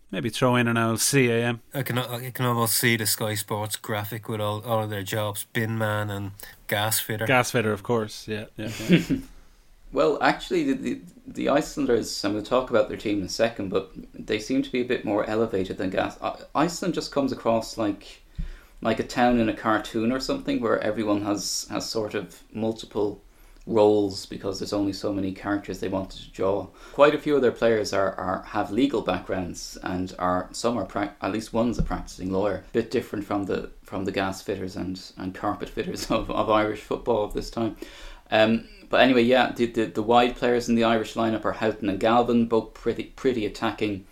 D: maybe throw in an old CAM.
E: I can I can almost see the Sky Sports graphic with all, all of their jobs: bin man and gas fitter.
D: Gas fitter, of course. Yeah, yeah. yeah. [laughs]
A: Well, actually, the, the, the Icelanders, I'm going to talk about their team in a second, but they seem to be a bit more elevated than Gas. Iceland just comes across like like a town in a cartoon or something where everyone has, has sort of multiple roles because there's only so many characters they wanted to draw. Quite a few of their players are, are have legal backgrounds and are some are pra- at least one's a practicing lawyer. Bit different from the from the gas fitters and, and carpet fitters [laughs] of, of Irish football of this time. Um, but anyway, yeah, the, the, the wide players in the Irish lineup are Houghton and Galvin, both pretty pretty attacking.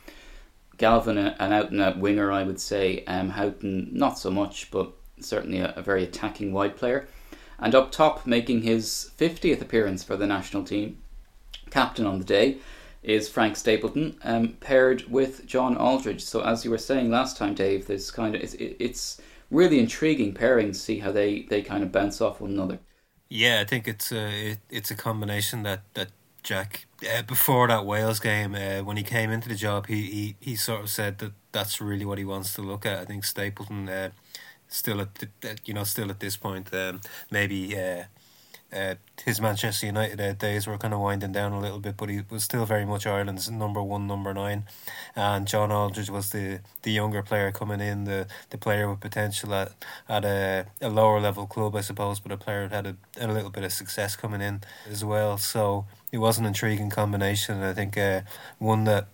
A: Galvin, an out and out winger, I would say. Um, Houghton, not so much, but certainly a, a, very attacking wide player. And up top, making his 50th appearance for the national team, captain on the day, is Frank Stapleton, um, paired with John Aldridge. So, as you were saying last time, Dave, this kind of it's, it's really intriguing pairing to see how they, they kind of bounce off one another.
E: Yeah, I think it's a it, it's a combination that that Jack uh, before that Wales game uh, when he came into the job he, he he sort of said that that's really what he wants to look at. I think Stapleton uh, still at the, you know still at this point um, maybe uh, his Manchester United uh, days were kind of winding down a little bit, but he was still very much Ireland's number one, number nine. And John Aldridge was the, the younger player coming in, the, the player with potential at, at a, a lower level club, I suppose, but a player had a, a little bit of success coming in as well. So it was an intriguing combination. I think uh, one that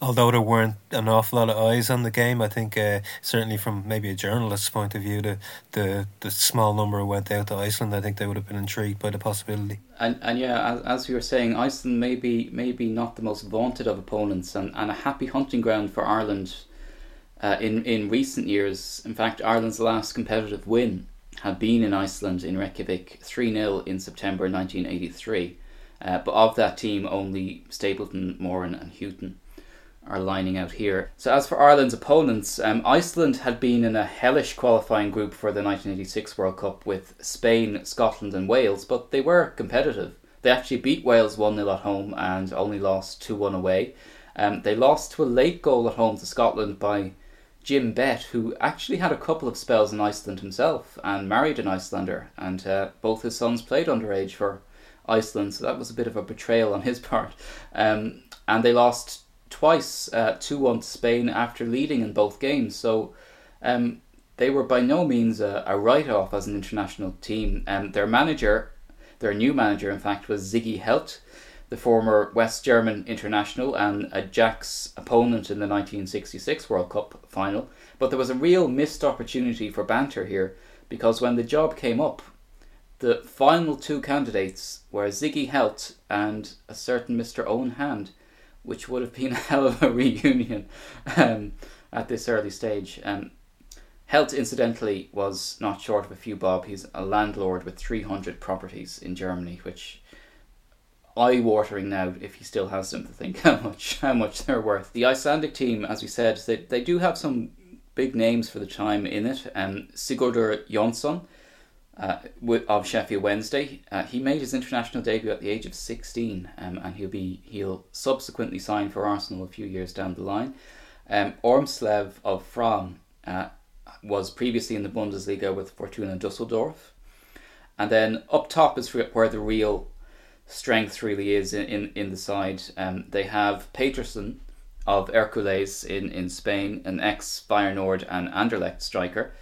E: although there weren't an awful lot of eyes on the game, I think uh, certainly from maybe a journalist's point of view, the, the the small number who went out to Iceland, I think they would have been intrigued by the possibility.
A: And and yeah, as, as we were saying, Iceland may be maybe not the most vaunted of opponents, and, and a happy hunting ground for Ireland. Uh, in in recent years, in fact, Ireland's last competitive win had been in Iceland in Reykjavik, three 0 in September nineteen eighty three. Uh, but of that team, only Stapleton, Moran, and Hughton are lining out here. So as for Ireland's opponents, um, Iceland had been in a hellish qualifying group for the 1986 World Cup with Spain, Scotland, and Wales, but they were competitive. They actually beat Wales 1 0 at home and only lost 2 1 away. Um, they lost to a late goal at home to Scotland by Jim Bett, who actually had a couple of spells in Iceland himself and married an Icelander, and uh, both his sons played underage for Iceland, so that was a bit of a betrayal on his [laughs] part. Um, and they lost twice uh, 2 1 to Spain after leading in both games. So um, they were by no means a, a write off as an international team. Um, their manager, their new manager, in fact, was Siggi Held, the former West German international and a Jack's opponent in the 1966 World Cup final. But there was a real missed opportunity for banter here because when the job came up, the final two candidates were Siggi Held and a certain Mr. Eoin Hand which would have been [laughs] a hell of a reunion um, at this early stage. Um, Held, incidentally, was not short of a few bob. He's a landlord with 300 properties in Germany, which eye-watering now if he still has them to think [laughs] how much how much they're worth. The Icelandic team, as we said, they, they do have some big names for the time in it. Um, Sigurdur Jonsson, uh, of Sheffield Wednesday. Uh, he made his international debut at the age of 16, um, and he'll be he'll subsequently sign for Arsenal a few years down the line. Um, Ormslev of Fram uh, was previously in the Bundesliga with Fortuna Dusseldorf, and then up top is where the real strength really is in in, in the side. Um, they have Peterson of Hercules in, in Spain, an ex Feyenoord and Anderlecht striker,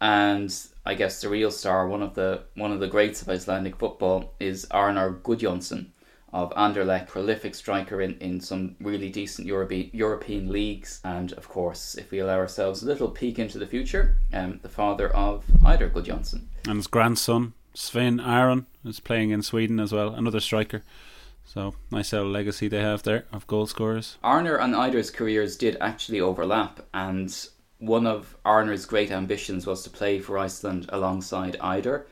A: and I guess the real star, one of the one of the greats of Icelandic football, is Arnar Gudjohnsen of Anderlecht, prolific striker in, in some really decent Europe, European leagues, and of course, if we allow ourselves a little peek into the future, um, the father of Eidur Gudjohnsen.
D: And his grandson, Sven Aron, is playing in Sweden as well, another striker. So nice little legacy they have there of goal scorers.
A: Arnar and Eidur's careers did actually overlap, and one of Arnar's great ambitions was to play for Iceland alongside Eidur.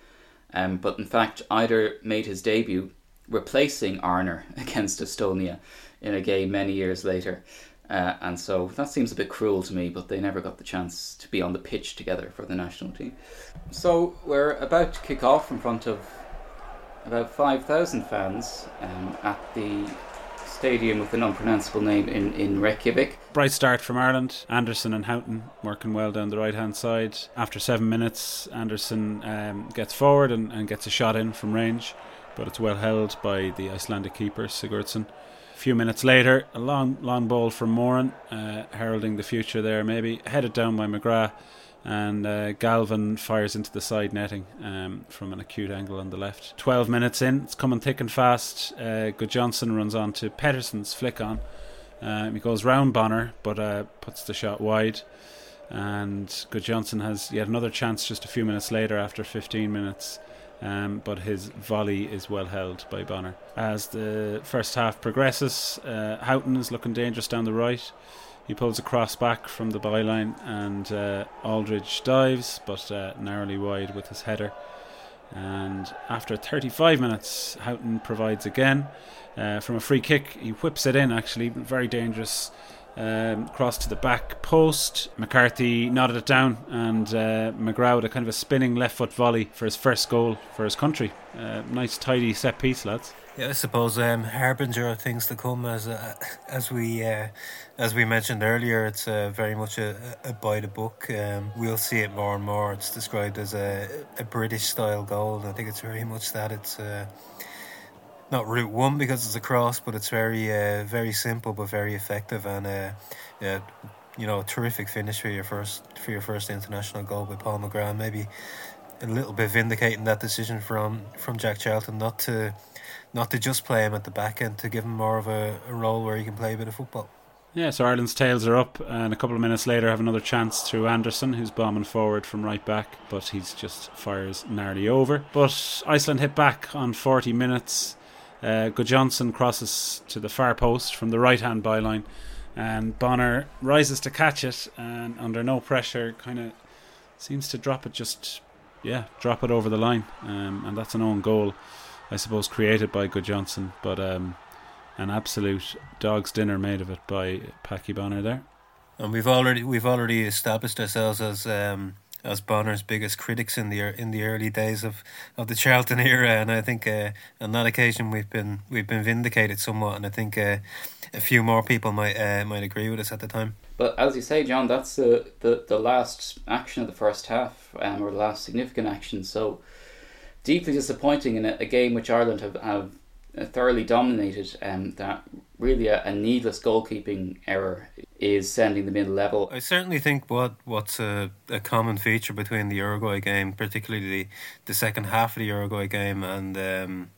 A: Um, but in fact, Eidur made his debut replacing Arnar [laughs] against Estonia in a game many years later. Uh, and so that seems a bit cruel to me, but they never got the chance to be on the pitch together for the national team. So we're about to kick off in front of about 5,000 fans um, at the stadium with an unpronounceable name in, in Reykjavik.
D: Bright start from Ireland. Anderson and Houghton working well down the right hand side. After seven minutes, Anderson um, gets forward and, and gets a shot in from range, but it's well held by the Icelandic keeper, Sigurdsson. A few minutes later, a long, long ball from Moran, uh, heralding the future there, maybe headed down by McGrath and uh, Galvin fires into the side netting um, from an acute angle on the left. 12 minutes in, it's coming thick and fast. Uh, Gudjohnsen runs on to Pedersen's flick on. Um, he goes round Bonner, but uh, puts the shot wide. And Gudjohnsen has yet another chance just a few minutes later after 15 minutes. Um, but his volley is well held by Bonner. As the first half progresses, uh, Houghton is looking dangerous down the right. He pulls a cross back from the byline and uh, Aldridge dives, but uh, narrowly wide with his header. And after 35 minutes, Houghton provides again. Uh, from a free kick, he whips it in actually, very dangerous. Um, cross to the back post. McCarthy nodded it down, and uh, McGrath a kind of a spinning left foot volley for his first goal for his country. Uh, nice, tidy set piece, lads.
E: Yeah, I suppose um, harbinger of things to come as uh, as we uh, as we mentioned earlier. It's uh, very much a, a by the book. Um, we'll see it more and more. It's described as a, a British style goal. I think it's very much that. It's uh, not route one because it's a cross, but it's very uh, very simple but very effective and uh, you know, terrific finish for your first for your first international goal by Paul McGrath. Maybe a little bit vindicating that decision from from Jack Charlton not to not to just play him at the back end, to give him more of a, a role where he can play a bit of football.
D: Yeah, so Ireland's tails are up, and a couple of minutes later have another chance through Anderson, who's bombing forward from right back, but he's just fires narrowly over. But Iceland hit back on 40 minutes. Uh, Gudjohnsen crosses to the far post from the right hand byline, and Bonner rises to catch it, and under no pressure, kind of seems to drop it just, yeah, drop it over the line, um, and that's an own goal. I suppose, created by Gudjohnsen, but um, an absolute dog's dinner made of it by Packy Bonner there.
E: And we've already we've already established ourselves as um, as Bonner's biggest critics in the in the early days of, of the Charlton era, and I think uh, on that occasion we've been we've been vindicated somewhat, and I think uh, a few more people might uh, might agree with us at the time.
A: But as you say, John, that's the the, the last action of the first half, um, or the last significant action. So deeply disappointing in a, a game which Ireland have, have thoroughly dominated um, that really a, a, needless goalkeeping error is sending them in level.
E: I certainly think what what's a, a common feature between the Uruguay game, particularly the, the second half of the Uruguay game and um,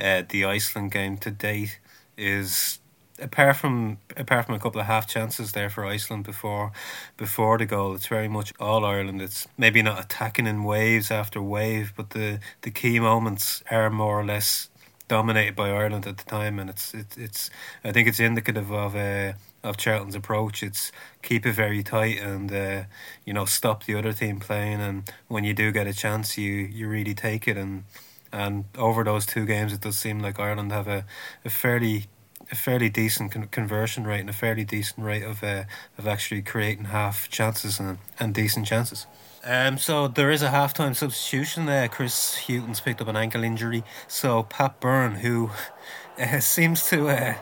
E: uh, the Iceland game to date, is apart from apart from a couple of half chances there for Iceland before before the goal, it's very much all Ireland. It's maybe not attacking in waves after wave, but the the key moments are more or less dominated by Ireland at the time, and it's it's, it's I think it's indicative of uh, of Charlton's approach. It's keep it very tight and uh, you know stop the other team playing, and when you do get a chance, you you really take it and. And over those two games, it does seem like Ireland have a, a fairly a fairly decent con- conversion rate and a fairly decent rate of uh, of actually creating half chances and and decent chances. Um, so there is a halftime substitution there. Chris Hughton's picked up an ankle injury. So Pat Byrne, who uh, [laughs] seems to uh,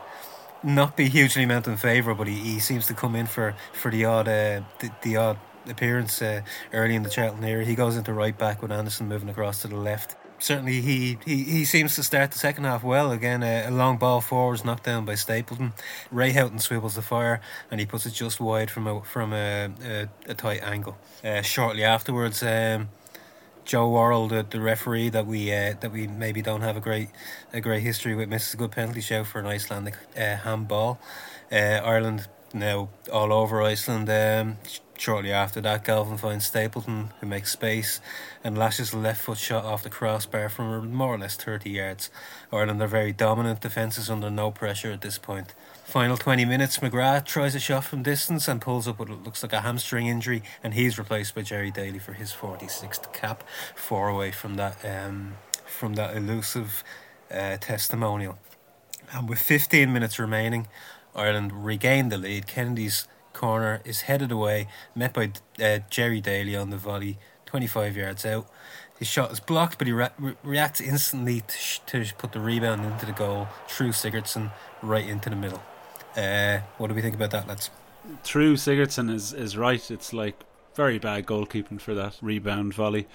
E: not be hugely meant in favour, but he, he seems to come in for, for the odd uh, the, the odd appearance uh, early in the Charlton era. He goes into right back with Anderson moving across to the left certainly he, he, he seems to start the second half well. Again, a, a long ball forwards knocked down by Stapleton. Ray Houghton swivels the fire and he puts it just wide from a from a, a, a tight angle. Uh, shortly afterwards, um, Joe Worrall, the, the referee that we uh, that we maybe don't have a great a great history with, misses a good penalty shout for an Icelandic uh, handball. Uh, Ireland now all over Iceland. Um, Shortly after that, Galvin finds Stapleton, who makes space and lashes a left foot shot off the crossbar from more or less 30 yards. Ireland are very dominant, defence is under no pressure at this point. Final 20 minutes, McGrath tries a shot from distance and pulls up what looks like a hamstring injury, and he's replaced by Gerry Daly for his 46th cap, four away from that, um, from that elusive uh, testimonial. And with 15 minutes remaining, Ireland regain the lead. Kennedy's corner is headed away, met by uh, Gerry Daly on the volley, 25 yards out. His shot is blocked, but he re- reacts instantly to, sh- to, put the rebound into the goal through Sigurdsson right into the middle. Uh, what do we think about that, lads?
D: Through Sigurdsson is, is right. It's like very bad goalkeeping for that rebound volley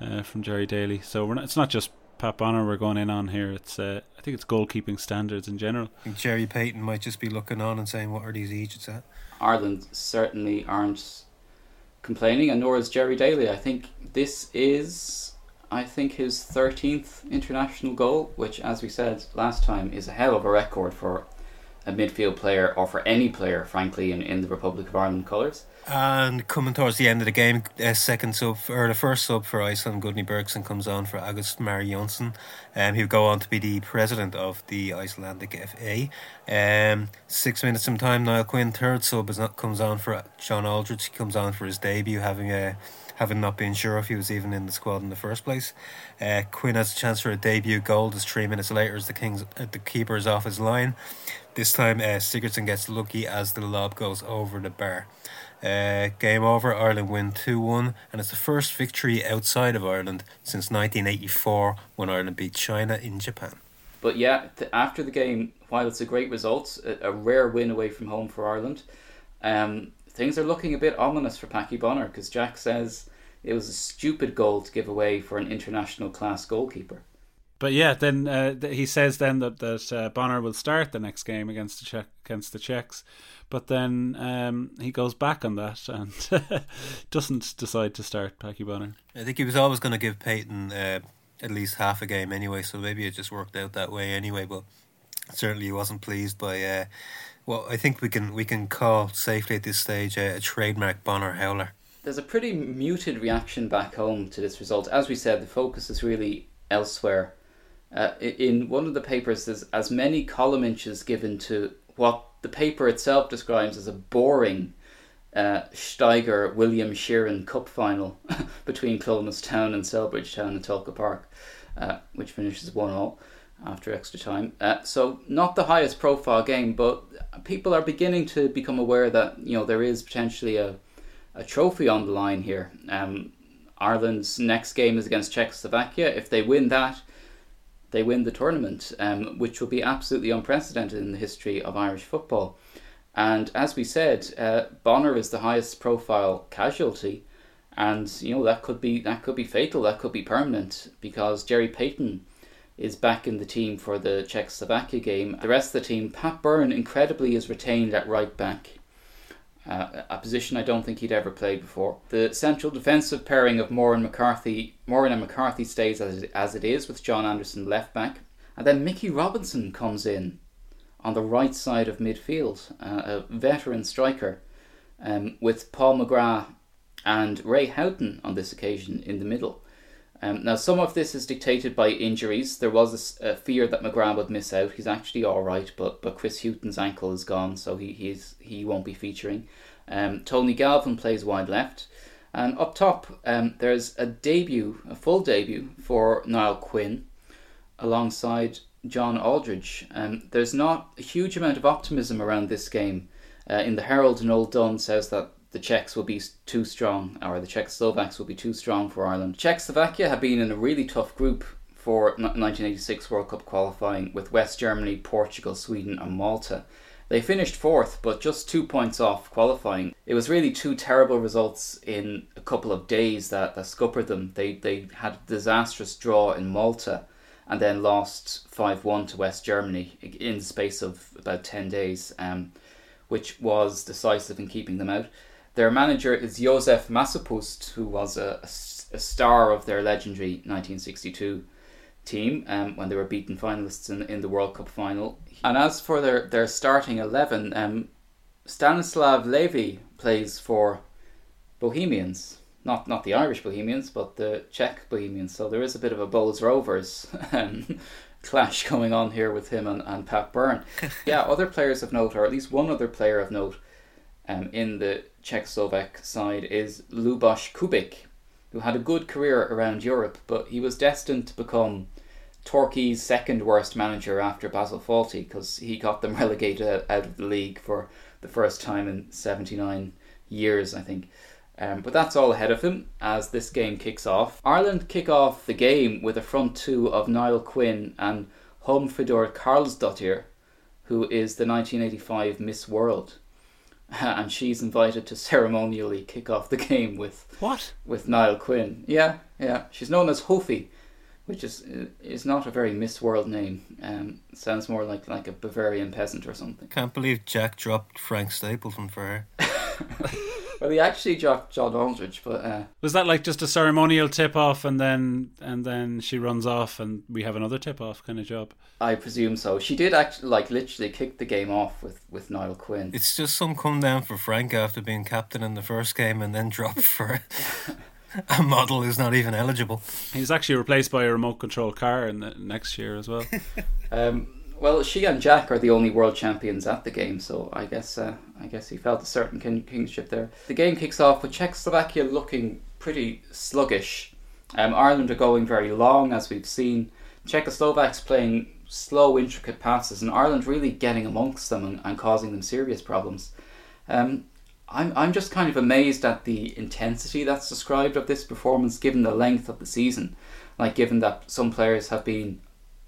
D: uh, from Gerry Daly. So not, it's not just Pat Bonner we're going in on here. It's uh, I think it's goalkeeping standards in general.
E: Gerry Peyton might just be looking on and saying, "What are these Egypts at?"
A: Ireland certainly aren't complaining, and nor is Gerry Daly. I think this is, I think, his 13th international goal, which, as we said last time, is a hell of a record for a midfield player or for any player, frankly, in, in the Republic of Ireland colours.
E: And coming towards the end of the game, uh, second sub or the first sub for Iceland, Gudni Bergsson comes on for August Mar Jonsson. Um, he'll go on to be the president of the Icelandic FA. Um, six minutes some time, Niall Quinn, third sub, is not, comes on for John Aldridge. He comes on for his debut, having a having not been sure if he was even in the squad in the first place. Uh, Quinn has a chance for a debut goal just three minutes later as the Kings uh, the keeper is off his line. This time, uh, Sigurdsson gets lucky as the lob goes over the bar. Uh, game over, Ireland win 2 1, and it's the first victory outside of Ireland since 1984 when Ireland beat China in Japan.
A: But yeah, th- after the game, while it's a great result, a, a rare win away from home for Ireland, um, things are looking a bit ominous for Paddy Bonner because Jack says it was a stupid goal to give away for an international class goalkeeper.
D: But yeah, then uh, he says then that that uh, Bonner will start the next game against the Czech, against the Czechs, but then um, he goes back on that and [laughs] doesn't decide to start Packy Bonner.
E: I think he was always going to give Peyton uh, at least half a game anyway, so maybe it just worked out that way anyway. But certainly he wasn't pleased by uh, what I think we can we can call safely at this stage a trademark Bonner howler.
A: There's a pretty muted reaction back home to this result. As we said, the focus is really elsewhere uh, in one of the papers, there's as many column inches given to what the paper itself describes as a boring uh, Steiger William Sheeran Cup final [laughs] between Clones Town and Celbridge Town in Tolka Park, uh, which finishes 1 all after extra time. Uh, so, not the highest profile game, but people are beginning to become aware that you know there is potentially a, a trophy on the line here. Um, Ireland's next game is against Czechoslovakia. If they win that, they win the tournament, um, which will be absolutely unprecedented in the history of Irish football. And as we said, uh, Bonner is the highest profile casualty, and you know that could be that could be fatal, that could be permanent, because Gerry Peyton is back in the team for the Czechoslovakia game. The rest of the team, Pat Byrne, incredibly is retained at right back uh, a position I don't think he'd ever played before. The central defensive pairing of Moore and McCarthy, Moran and McCarthy stays as it, as it is with John Anderson left back, and then Mickey Robinson comes in on the right side of midfield, uh, a veteran striker, um, with Paul McGrath and Ray Houghton on this occasion in the middle. Um, now, some of this is dictated by injuries. There was a, a, fear that McGrath would miss out. He's actually all right, but but Chris Hughton's ankle is gone, so he he's, he won't be featuring. Um, Tony Galvin plays wide left, and up top um, there's a debut, a full debut for Niall Quinn, alongside John Aldridge. Um, there's not a huge amount of optimism around this game. Uh, in the Herald, Noel Dunn says that the Czechs will be too strong, or the Czechoslovaks will be too strong for Ireland. Czechoslovakia have been in a really tough group for 1986 World Cup qualifying with West Germany, Portugal, Sweden, and Malta. They finished fourth, but just two points off qualifying. It was really two terrible results in a couple of days that, that scuppered them. They, they had a disastrous draw in Malta and then lost 5 1 to West Germany in the space of about 10 days, um, which was decisive in keeping them out. Their manager is Josef Masopust, who was a, a star of their legendary 1962 team um, when they were beaten finalists in, in the World Cup final. And as for their, their starting 11, um, Stanislav Levy plays for Bohemians. Not not the Irish Bohemians, but the Czech Bohemians. So there is a bit of a Bohs Rovers [laughs] um, clash going on here with him and, and Pat Byrne. [laughs] yeah, other players of note, or at least one other player of note um, in the Czechoslovak side is Luboš Kubik, who had a good career around Europe, but he was destined to become Torquay's second worst manager after Basil Fawlty because he got them [laughs] relegated out of the league for the first time in 79 years, I think. Um, but that's all ahead of him as this game kicks off. Ireland kick off the game with a front two of Niall Quinn and Hólmfríður Karlsdóttir, who is the 1985 Miss World. [laughs] And she's invited to ceremonially kick off the game with
D: what
A: with Niall Quinn. Yeah, yeah. She's known as Hofi, which is is not a very Miss World name. Um, sounds more like like a Bavarian peasant or something.
E: Can't believe Jack dropped Frank Stapleton for her. [laughs] [laughs]
A: well, he actually dropped John Aldridge, but uh,
D: was that like just a ceremonial tip off, and then and then she runs off, and we have another tip off kind of job?
A: I presume so. She did actually like literally kick the game off with with Niall Quinn.
E: It's just some come down for Frank after being captain in the first game and then dropped [laughs] for. a model who's not even eligible.
D: He's actually replaced by a remote control car in the next year as well. [laughs]
A: um, well, she and Jack are the only world champions at the game, so I guess uh, I guess he felt a certain king- kingship there. The game kicks off with Czechoslovakia looking pretty sluggish. Um, Ireland are going very long, as we've seen. Czechoslovaks playing slow, intricate passes, and Ireland really getting amongst them and, and causing them serious problems. Um, I'm I'm just kind of amazed at the intensity that's described of this performance, given the length of the season. Like, given that some players have been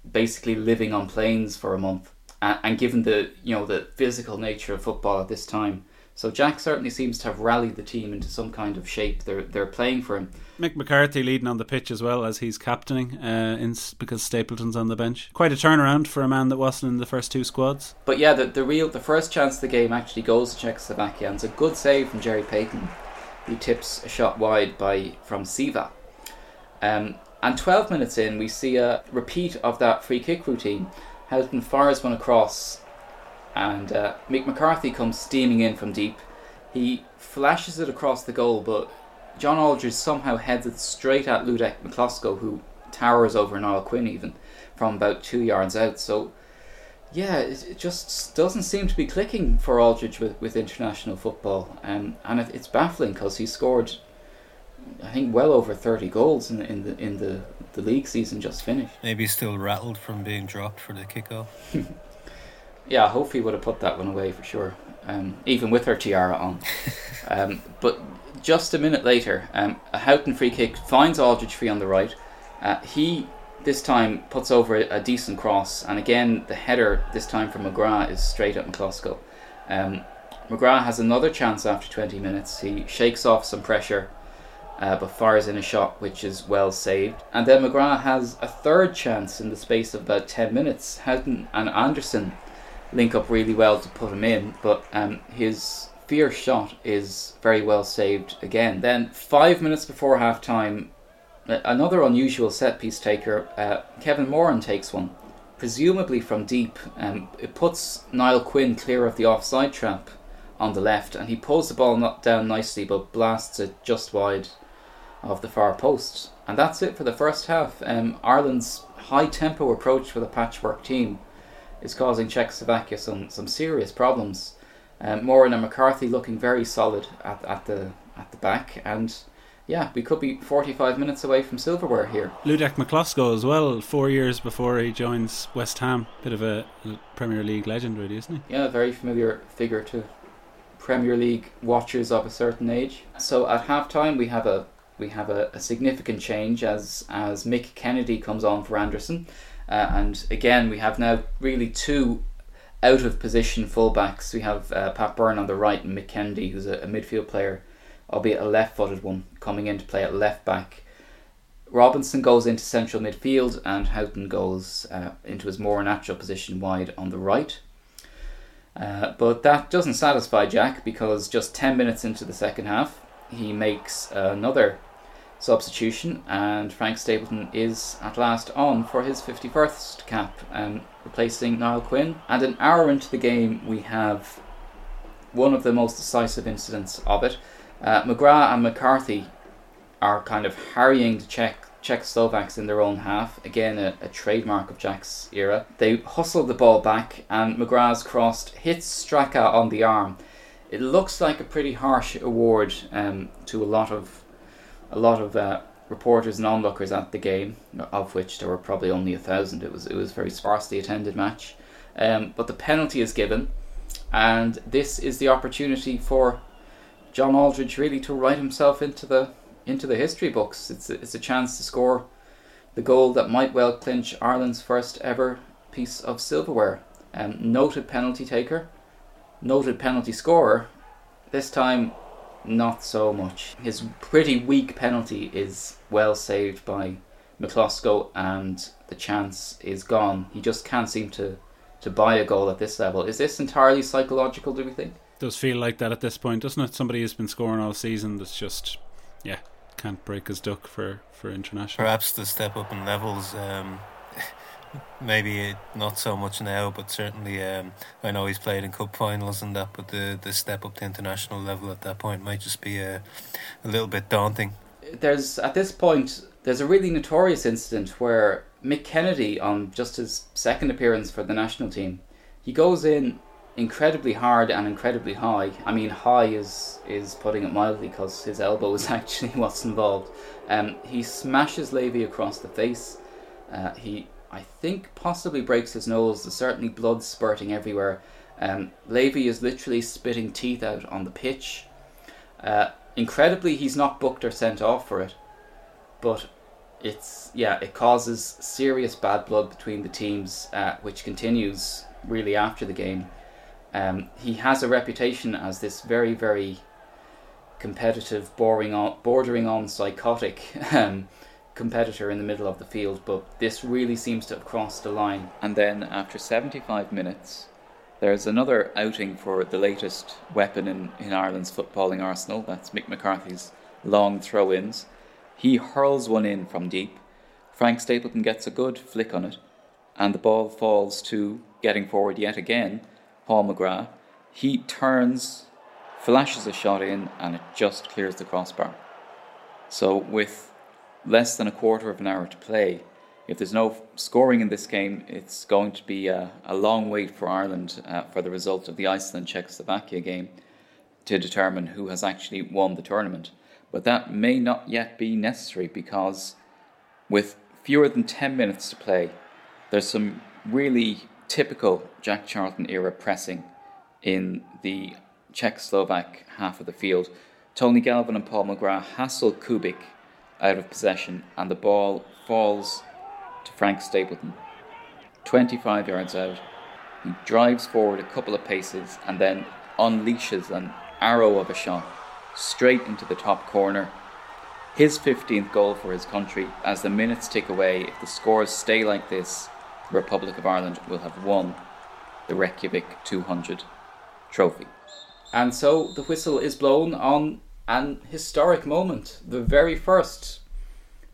A: basically living on planes for a month, and, and given the you know the physical nature of football at this time. So Jack certainly seems to have rallied the team into some kind of shape. They're they're playing for him.
D: Mick McCarthy leading on the pitch as well as he's captaining, uh, in, because Stapleton's on the bench. Quite a turnaround for a man that wasn't in the first two squads.
A: But yeah, the the real the first chance of the game actually goes to Czechoslovakia, and it's a good save from Gerry Peyton. He tips a shot wide by from Siva. Um, and 12 minutes in, we see a repeat of that free kick routine. Houghton fires one across, and uh, Mick McCarthy comes steaming in from deep. He flashes it across the goal, but John Aldridge somehow heads it straight at Ludek Miklosko, who towers over Niall Quinn even from about two yards out. So, yeah, it, it just doesn't seem to be clicking for Aldridge with, with international football. Um, and it, it's baffling because he scored I think well over thirty goals in in the in the, the league season just finished.
E: Maybe still rattled from being dropped for the kickoff. [laughs]
A: yeah, I hope he would have put that one away for sure, um, even with her tiara on. [laughs] um, but just a minute later, um, a Houghton free kick finds Aldridge free on the right. Uh, he this time puts over a, a, decent cross, and again the header this time from McGrath is straight at Miklosko. Um, McGrath has another chance after 20 minutes. He shakes off some pressure uh, but fires in a shot which is well saved. And then McGrath has a third chance in the space of about 10 minutes. Houghton and Anderson link up really well to put him in, but um, his fierce shot is very well saved again. Then, five minutes before half time, another unusual set piece taker, uh, Kevin Moran takes one, presumably from deep. Um, it puts Niall Quinn clear of the offside trap on the left, and he pulls the ball down nicely but blasts it just wide of the far post. And that's it for the first half. Um, Ireland's high tempo approach with a patchwork team is causing Czechoslovakia some, some serious problems. Um, Moran and McCarthy looking very solid at, at the at the back, and yeah, we could be 45 minutes away from silverware here.
D: Ludek Miklosko as well, four years before he joins West Ham. Bit of a Premier League legend, really, isn't
A: he? Yeah, very familiar figure to Premier League watchers of a certain age. So at halftime we have a we have a, a significant change as as Mick Kennedy comes on for Anderson, uh, and again we have now really two out of position fullbacks. We have uh, Pat Byrne on the right and Mick Kennedy, who's a, a midfield player, albeit a left-footed one, coming in to play at left back. Robinson goes into central midfield and Houghton goes uh, into his more natural position wide on the right. Uh, but that doesn't satisfy Jack because just 10 minutes into the second half, he makes another substitution and Frank Stapleton is at last on for his 51st cap, um, replacing Niall Quinn. And an hour into the game, we have one of the most decisive incidents of it. Uh, McGrath and McCarthy are kind of harrying the Czech Czechoslovaks in their own half. Again, a, a, trademark of Jack's era. They hustle the ball back, and McGrath's crossed hits Straka on the arm. It looks like a pretty harsh award um, to a lot of a lot of uh, reporters and onlookers at the game, of which there were probably only a thousand. It was it was a very sparsely attended match, um, but the penalty is given, and this is the opportunity for John Aldridge really to write himself into the into the history books. It's a, it's a chance to score the goal that might well clinch Ireland's first ever piece of silverware. Um, noted penalty taker, noted penalty scorer. This time, not so much. His pretty weak penalty is well saved by Miklosko, and the chance is gone. He just can't seem to to buy a goal at this level. Is this entirely psychological? Do we think?
D: Does feel like that at this point, doesn't it? Somebody who's been scoring all season that's just, yeah, can't break his duck for for international.
E: Perhaps the step up in levels. Um, maybe not so much now, but certainly um, I know he's played in cup finals and that. But the the step up to international level at that point might just be a, a little bit daunting.
A: There's at this point there's a really notorious incident where Mick Kennedy on just his second appearance for the national team, he goes in incredibly hard and incredibly high. I mean, high is is putting it mildly because his elbow is [laughs] actually what's involved. Um, he smashes Levy across the face. Uh, he, I think, possibly breaks his nose. There's certainly blood spurting everywhere. Um, Levy is literally spitting teeth out on the pitch. Uh, incredibly, he's not booked or sent off for it, but it's yeah, it causes serious bad blood between the teams, uh, which continues really after the game. Um, he has a reputation as this very, very competitive, boring on, bordering on psychotic [laughs] um, competitor in the middle of the field, but this really seems to have crossed the line. And then, after 75 minutes, there's another outing for the latest weapon in, in Ireland's footballing arsenal. That's Mick McCarthy's long throw ins. He hurls one in from deep. Frank Stapleton gets a good flick on it, and the ball falls to getting forward yet again Paul McGrath. He turns, flashes a shot in, and it just clears the crossbar. So, with less than a quarter of an hour to play, if there's no scoring in this game, it's going to be a, a long wait for Ireland uh, for the result of the Iceland Czechoslovakia game to determine who has actually won the tournament. But that may not yet be necessary because, with fewer than 10 minutes to play, there's some really typical Jack Charlton era pressing in the Czech-Slovak half of the field. Tony Galvin and Paul McGrath hassle Kubik out of possession and the ball falls to Frank Stapleton. 25 yards out. He drives forward a couple of paces and then unleashes an arrow of a shot straight into the top corner. His 15th goal for his country as the minutes tick away. If the scores stay like this, Republic of Ireland will have won the Reykjavik 200 trophy. And so the whistle is blown on an historic moment, the very first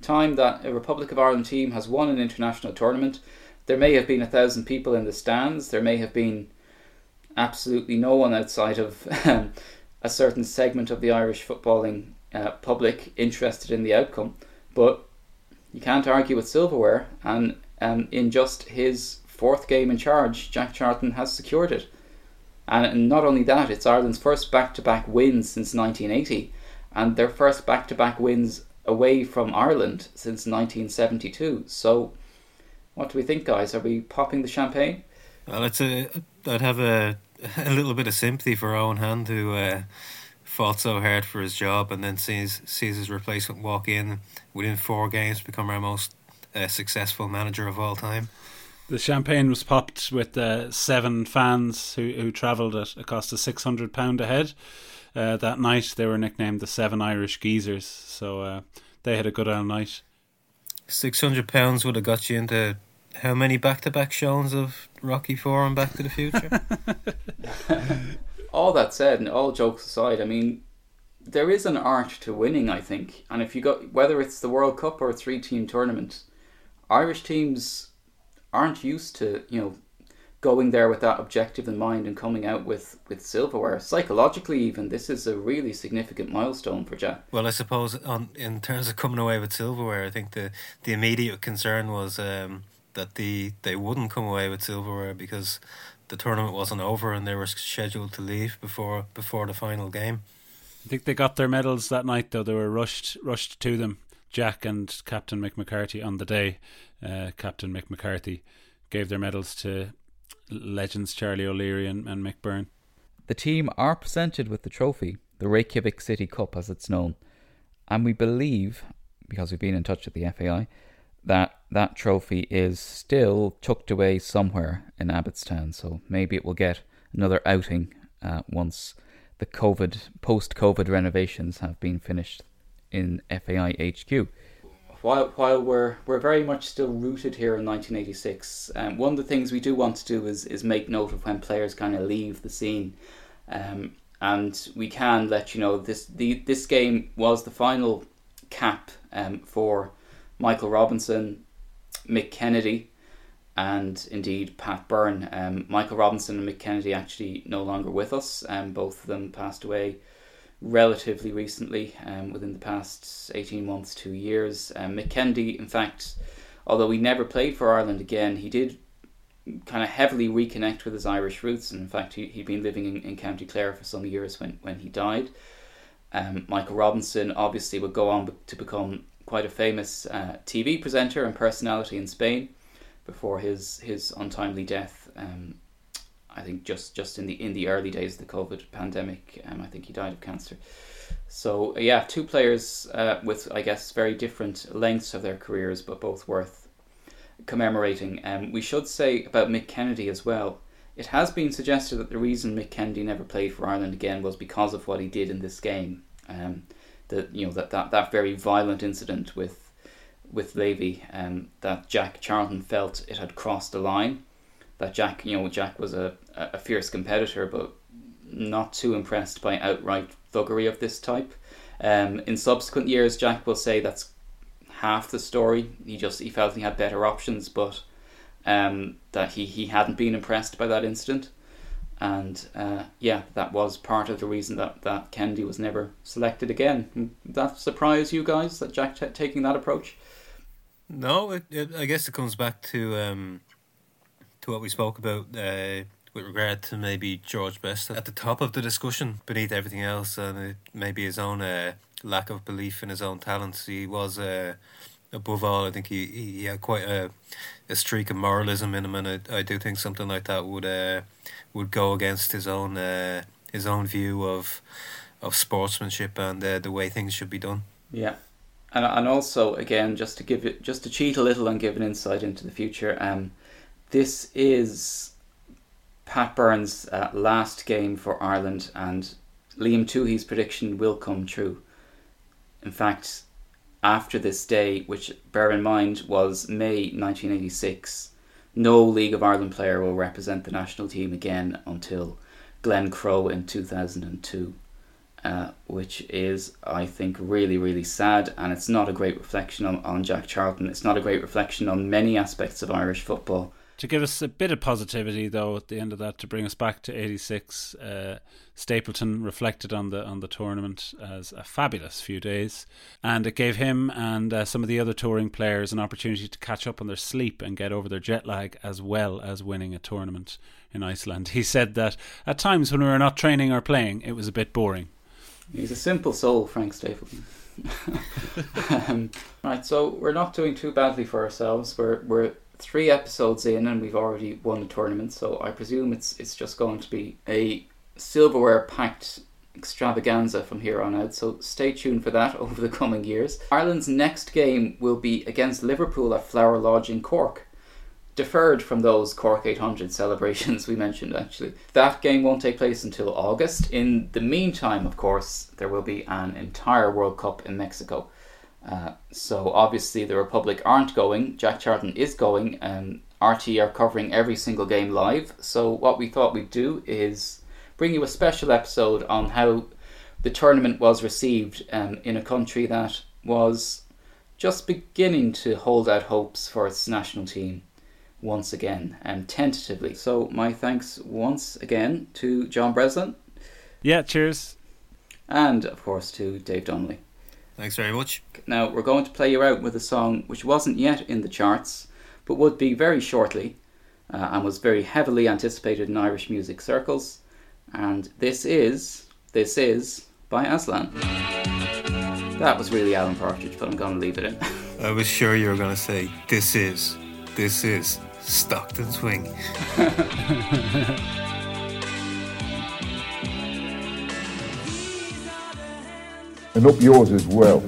A: time that a Republic of Ireland team has won an international tournament. There may have been a thousand people in the stands, there may have been absolutely no one outside of um, [laughs] a certain segment of the Irish footballing uh, public interested in the outcome, but you can't argue with silverware, and um, in just his fourth game in charge, Jack Charlton has secured it. And not only that, it's Ireland's first back to back wins since 1980, and their first back to back wins away from Ireland since 1972. So, what do we think, guys? Are we popping the champagne?
E: Well, it's a. I'd have a a little bit of sympathy for Eoin Hand, who uh, fought so hard for his job and then sees sees his replacement walk in within four games, become our most uh, successful manager of all time.
D: The champagne was popped with uh, seven fans who who travelled at a cost of six hundred pound a head. Uh, that night, they were nicknamed the Seven Irish Geezers, so uh, they had a good old night.
E: Six hundred pounds would have got you into how many back-to-back shows of Rocky Four and Back to the Future? [laughs]
A: all that said, and all jokes aside, I mean, there is an art to winning. I think, and if you got whether it's the World Cup or a three-team tournament, Irish teams aren't used to you know going there with that objective in mind and coming out with with silverware. Psychologically, even this is a really significant milestone for Jack.
E: Well, I suppose on in terms of coming away with silverware, I think the the immediate concern was um, that the they wouldn't come away with silverware because the tournament wasn't over and they were scheduled to leave before before the final game.
D: I think they got their medals that night, though. They were rushed rushed to them. Jack and Captain Mick McCarthy on the day. Uh, Captain Mick McCarthy gave their medals to legends Charlie O'Leary and, and Mick Byrne.
A: The team are presented with the trophy, the Reykjavik City Cup as it's known, and we believe, because we've been in touch with the FAI, that that trophy is still tucked away somewhere in Abbotstown. So maybe it will get another outing uh, once the COVID post COVID renovations have been finished in FAI HQ while while we're we're very much still rooted here in 1986, um, one of the things we do want to do is is make note of when players kind of leave the scene, um, and we can let you know this the this game was the final cap um, for Michael Robinson, Mick Kennedy, and indeed Pat Byrne. Um, Michael Robinson and Mick Kennedy actually no longer with us, and um, both of them passed away relatively recently, um, within the past 18 months, two years. Um, Mick Kennedy, in fact, although he never played for Ireland again, he did kind of heavily reconnect with his Irish roots. And in fact, he, he'd been living in, in County Clare for some years when, when he died. Um, Michael Robinson obviously would go on to become quite a famous uh, TV presenter and personality in Spain before his, his untimely death um, I think just just in the in the early days of the COVID pandemic, um, I think he died of cancer. So yeah, two players uh, with I guess very different lengths of their careers, but both worth commemorating. Um, we should say about Mick Kennedy as well. It has been suggested that the reason Mick Kennedy never played for Ireland again was because of what he did in this game. Um, that you know that, that, that very violent incident with with Levy, um, that Jack Charlton felt it had crossed the line that Jack, you know, Jack was a, a fierce competitor, but not too impressed by outright thuggery of this type. Um, in subsequent years, Jack will say that's half the story. He just he felt he had better options, but um, that he, he hadn't been impressed by that incident. And uh, yeah, that was part of the reason that, that Kennedy was never selected again. That surprised you guys that Jack t- taking that approach?
E: No, it, it, I guess it comes back to um, to what we spoke about uh, with regard to maybe George Best at the top of the discussion beneath everything else, and maybe his own uh, lack of belief in his own talents. He was, uh, above all, I think he, he had quite a, a streak of moralism in him, and I, I do think something like that would uh, would go against his own uh, his own view of of sportsmanship and uh, the way things should be done.
A: Yeah. And, and also again just to give it just to cheat a little and give an insight into the future um this is Pat Byrne's uh, last game for Ireland, and Liam Tuohy's prediction will come true. In fact, after this day, which bear in mind was May 1986, no League of Ireland player will represent the national team again until Glenn Crowe in 2002. Uh, which is, I think, really, really sad, and it's not a great reflection on, on Jack Charlton. It's not a great reflection on many aspects of Irish football
D: to give us a bit of positivity though at the end of that to bring us back to 86 uh, Stapleton reflected on the on the tournament as a fabulous few days. And it gave him and uh, some of the other touring players an opportunity to catch up on their sleep and get over their jet lag as well as winning a tournament in Iceland. [laughs] He said that at times when we were not training or playing it was a bit boring.
A: He's a simple soul Frank Stapleton. [laughs] Um, right, so we're not doing too badly for ourselves. We're we're three episodes in, and we've already won the tournament. So I presume it's it's just going to be a silverware packed extravaganza from here on out. So stay tuned for that [laughs] over the coming years. Ireland's next game will be against Liverpool at Flower Lodge in Cork. Deferred from those Cork 800 celebrations we mentioned, actually. That game won't take place until August. In the meantime, of course, there will be an entire World Cup in Mexico. Uh, so obviously the Republic aren't going. Jack Charlton is going. and RTÉ are covering every single game live. So what we thought we'd do is bring you a special episode on how the tournament was received um, in a country that was just beginning to hold out hopes for its national team once again and um, tentatively. So my thanks once again to John Breslin.
D: Yeah, cheers.
A: And of course to Dave Donnelly.
E: Thanks very much.
A: Now, we're going to play you out with a song which wasn't yet in the charts, but would be very shortly, uh, and was very heavily anticipated in Irish music circles. And this is, this is by Aslan. That was really Alan Partridge, but I'm going to leave it in. [laughs]
E: I was sure you were going to say, this is, this is Stockton's Wing. [laughs]
C: and up yours as well.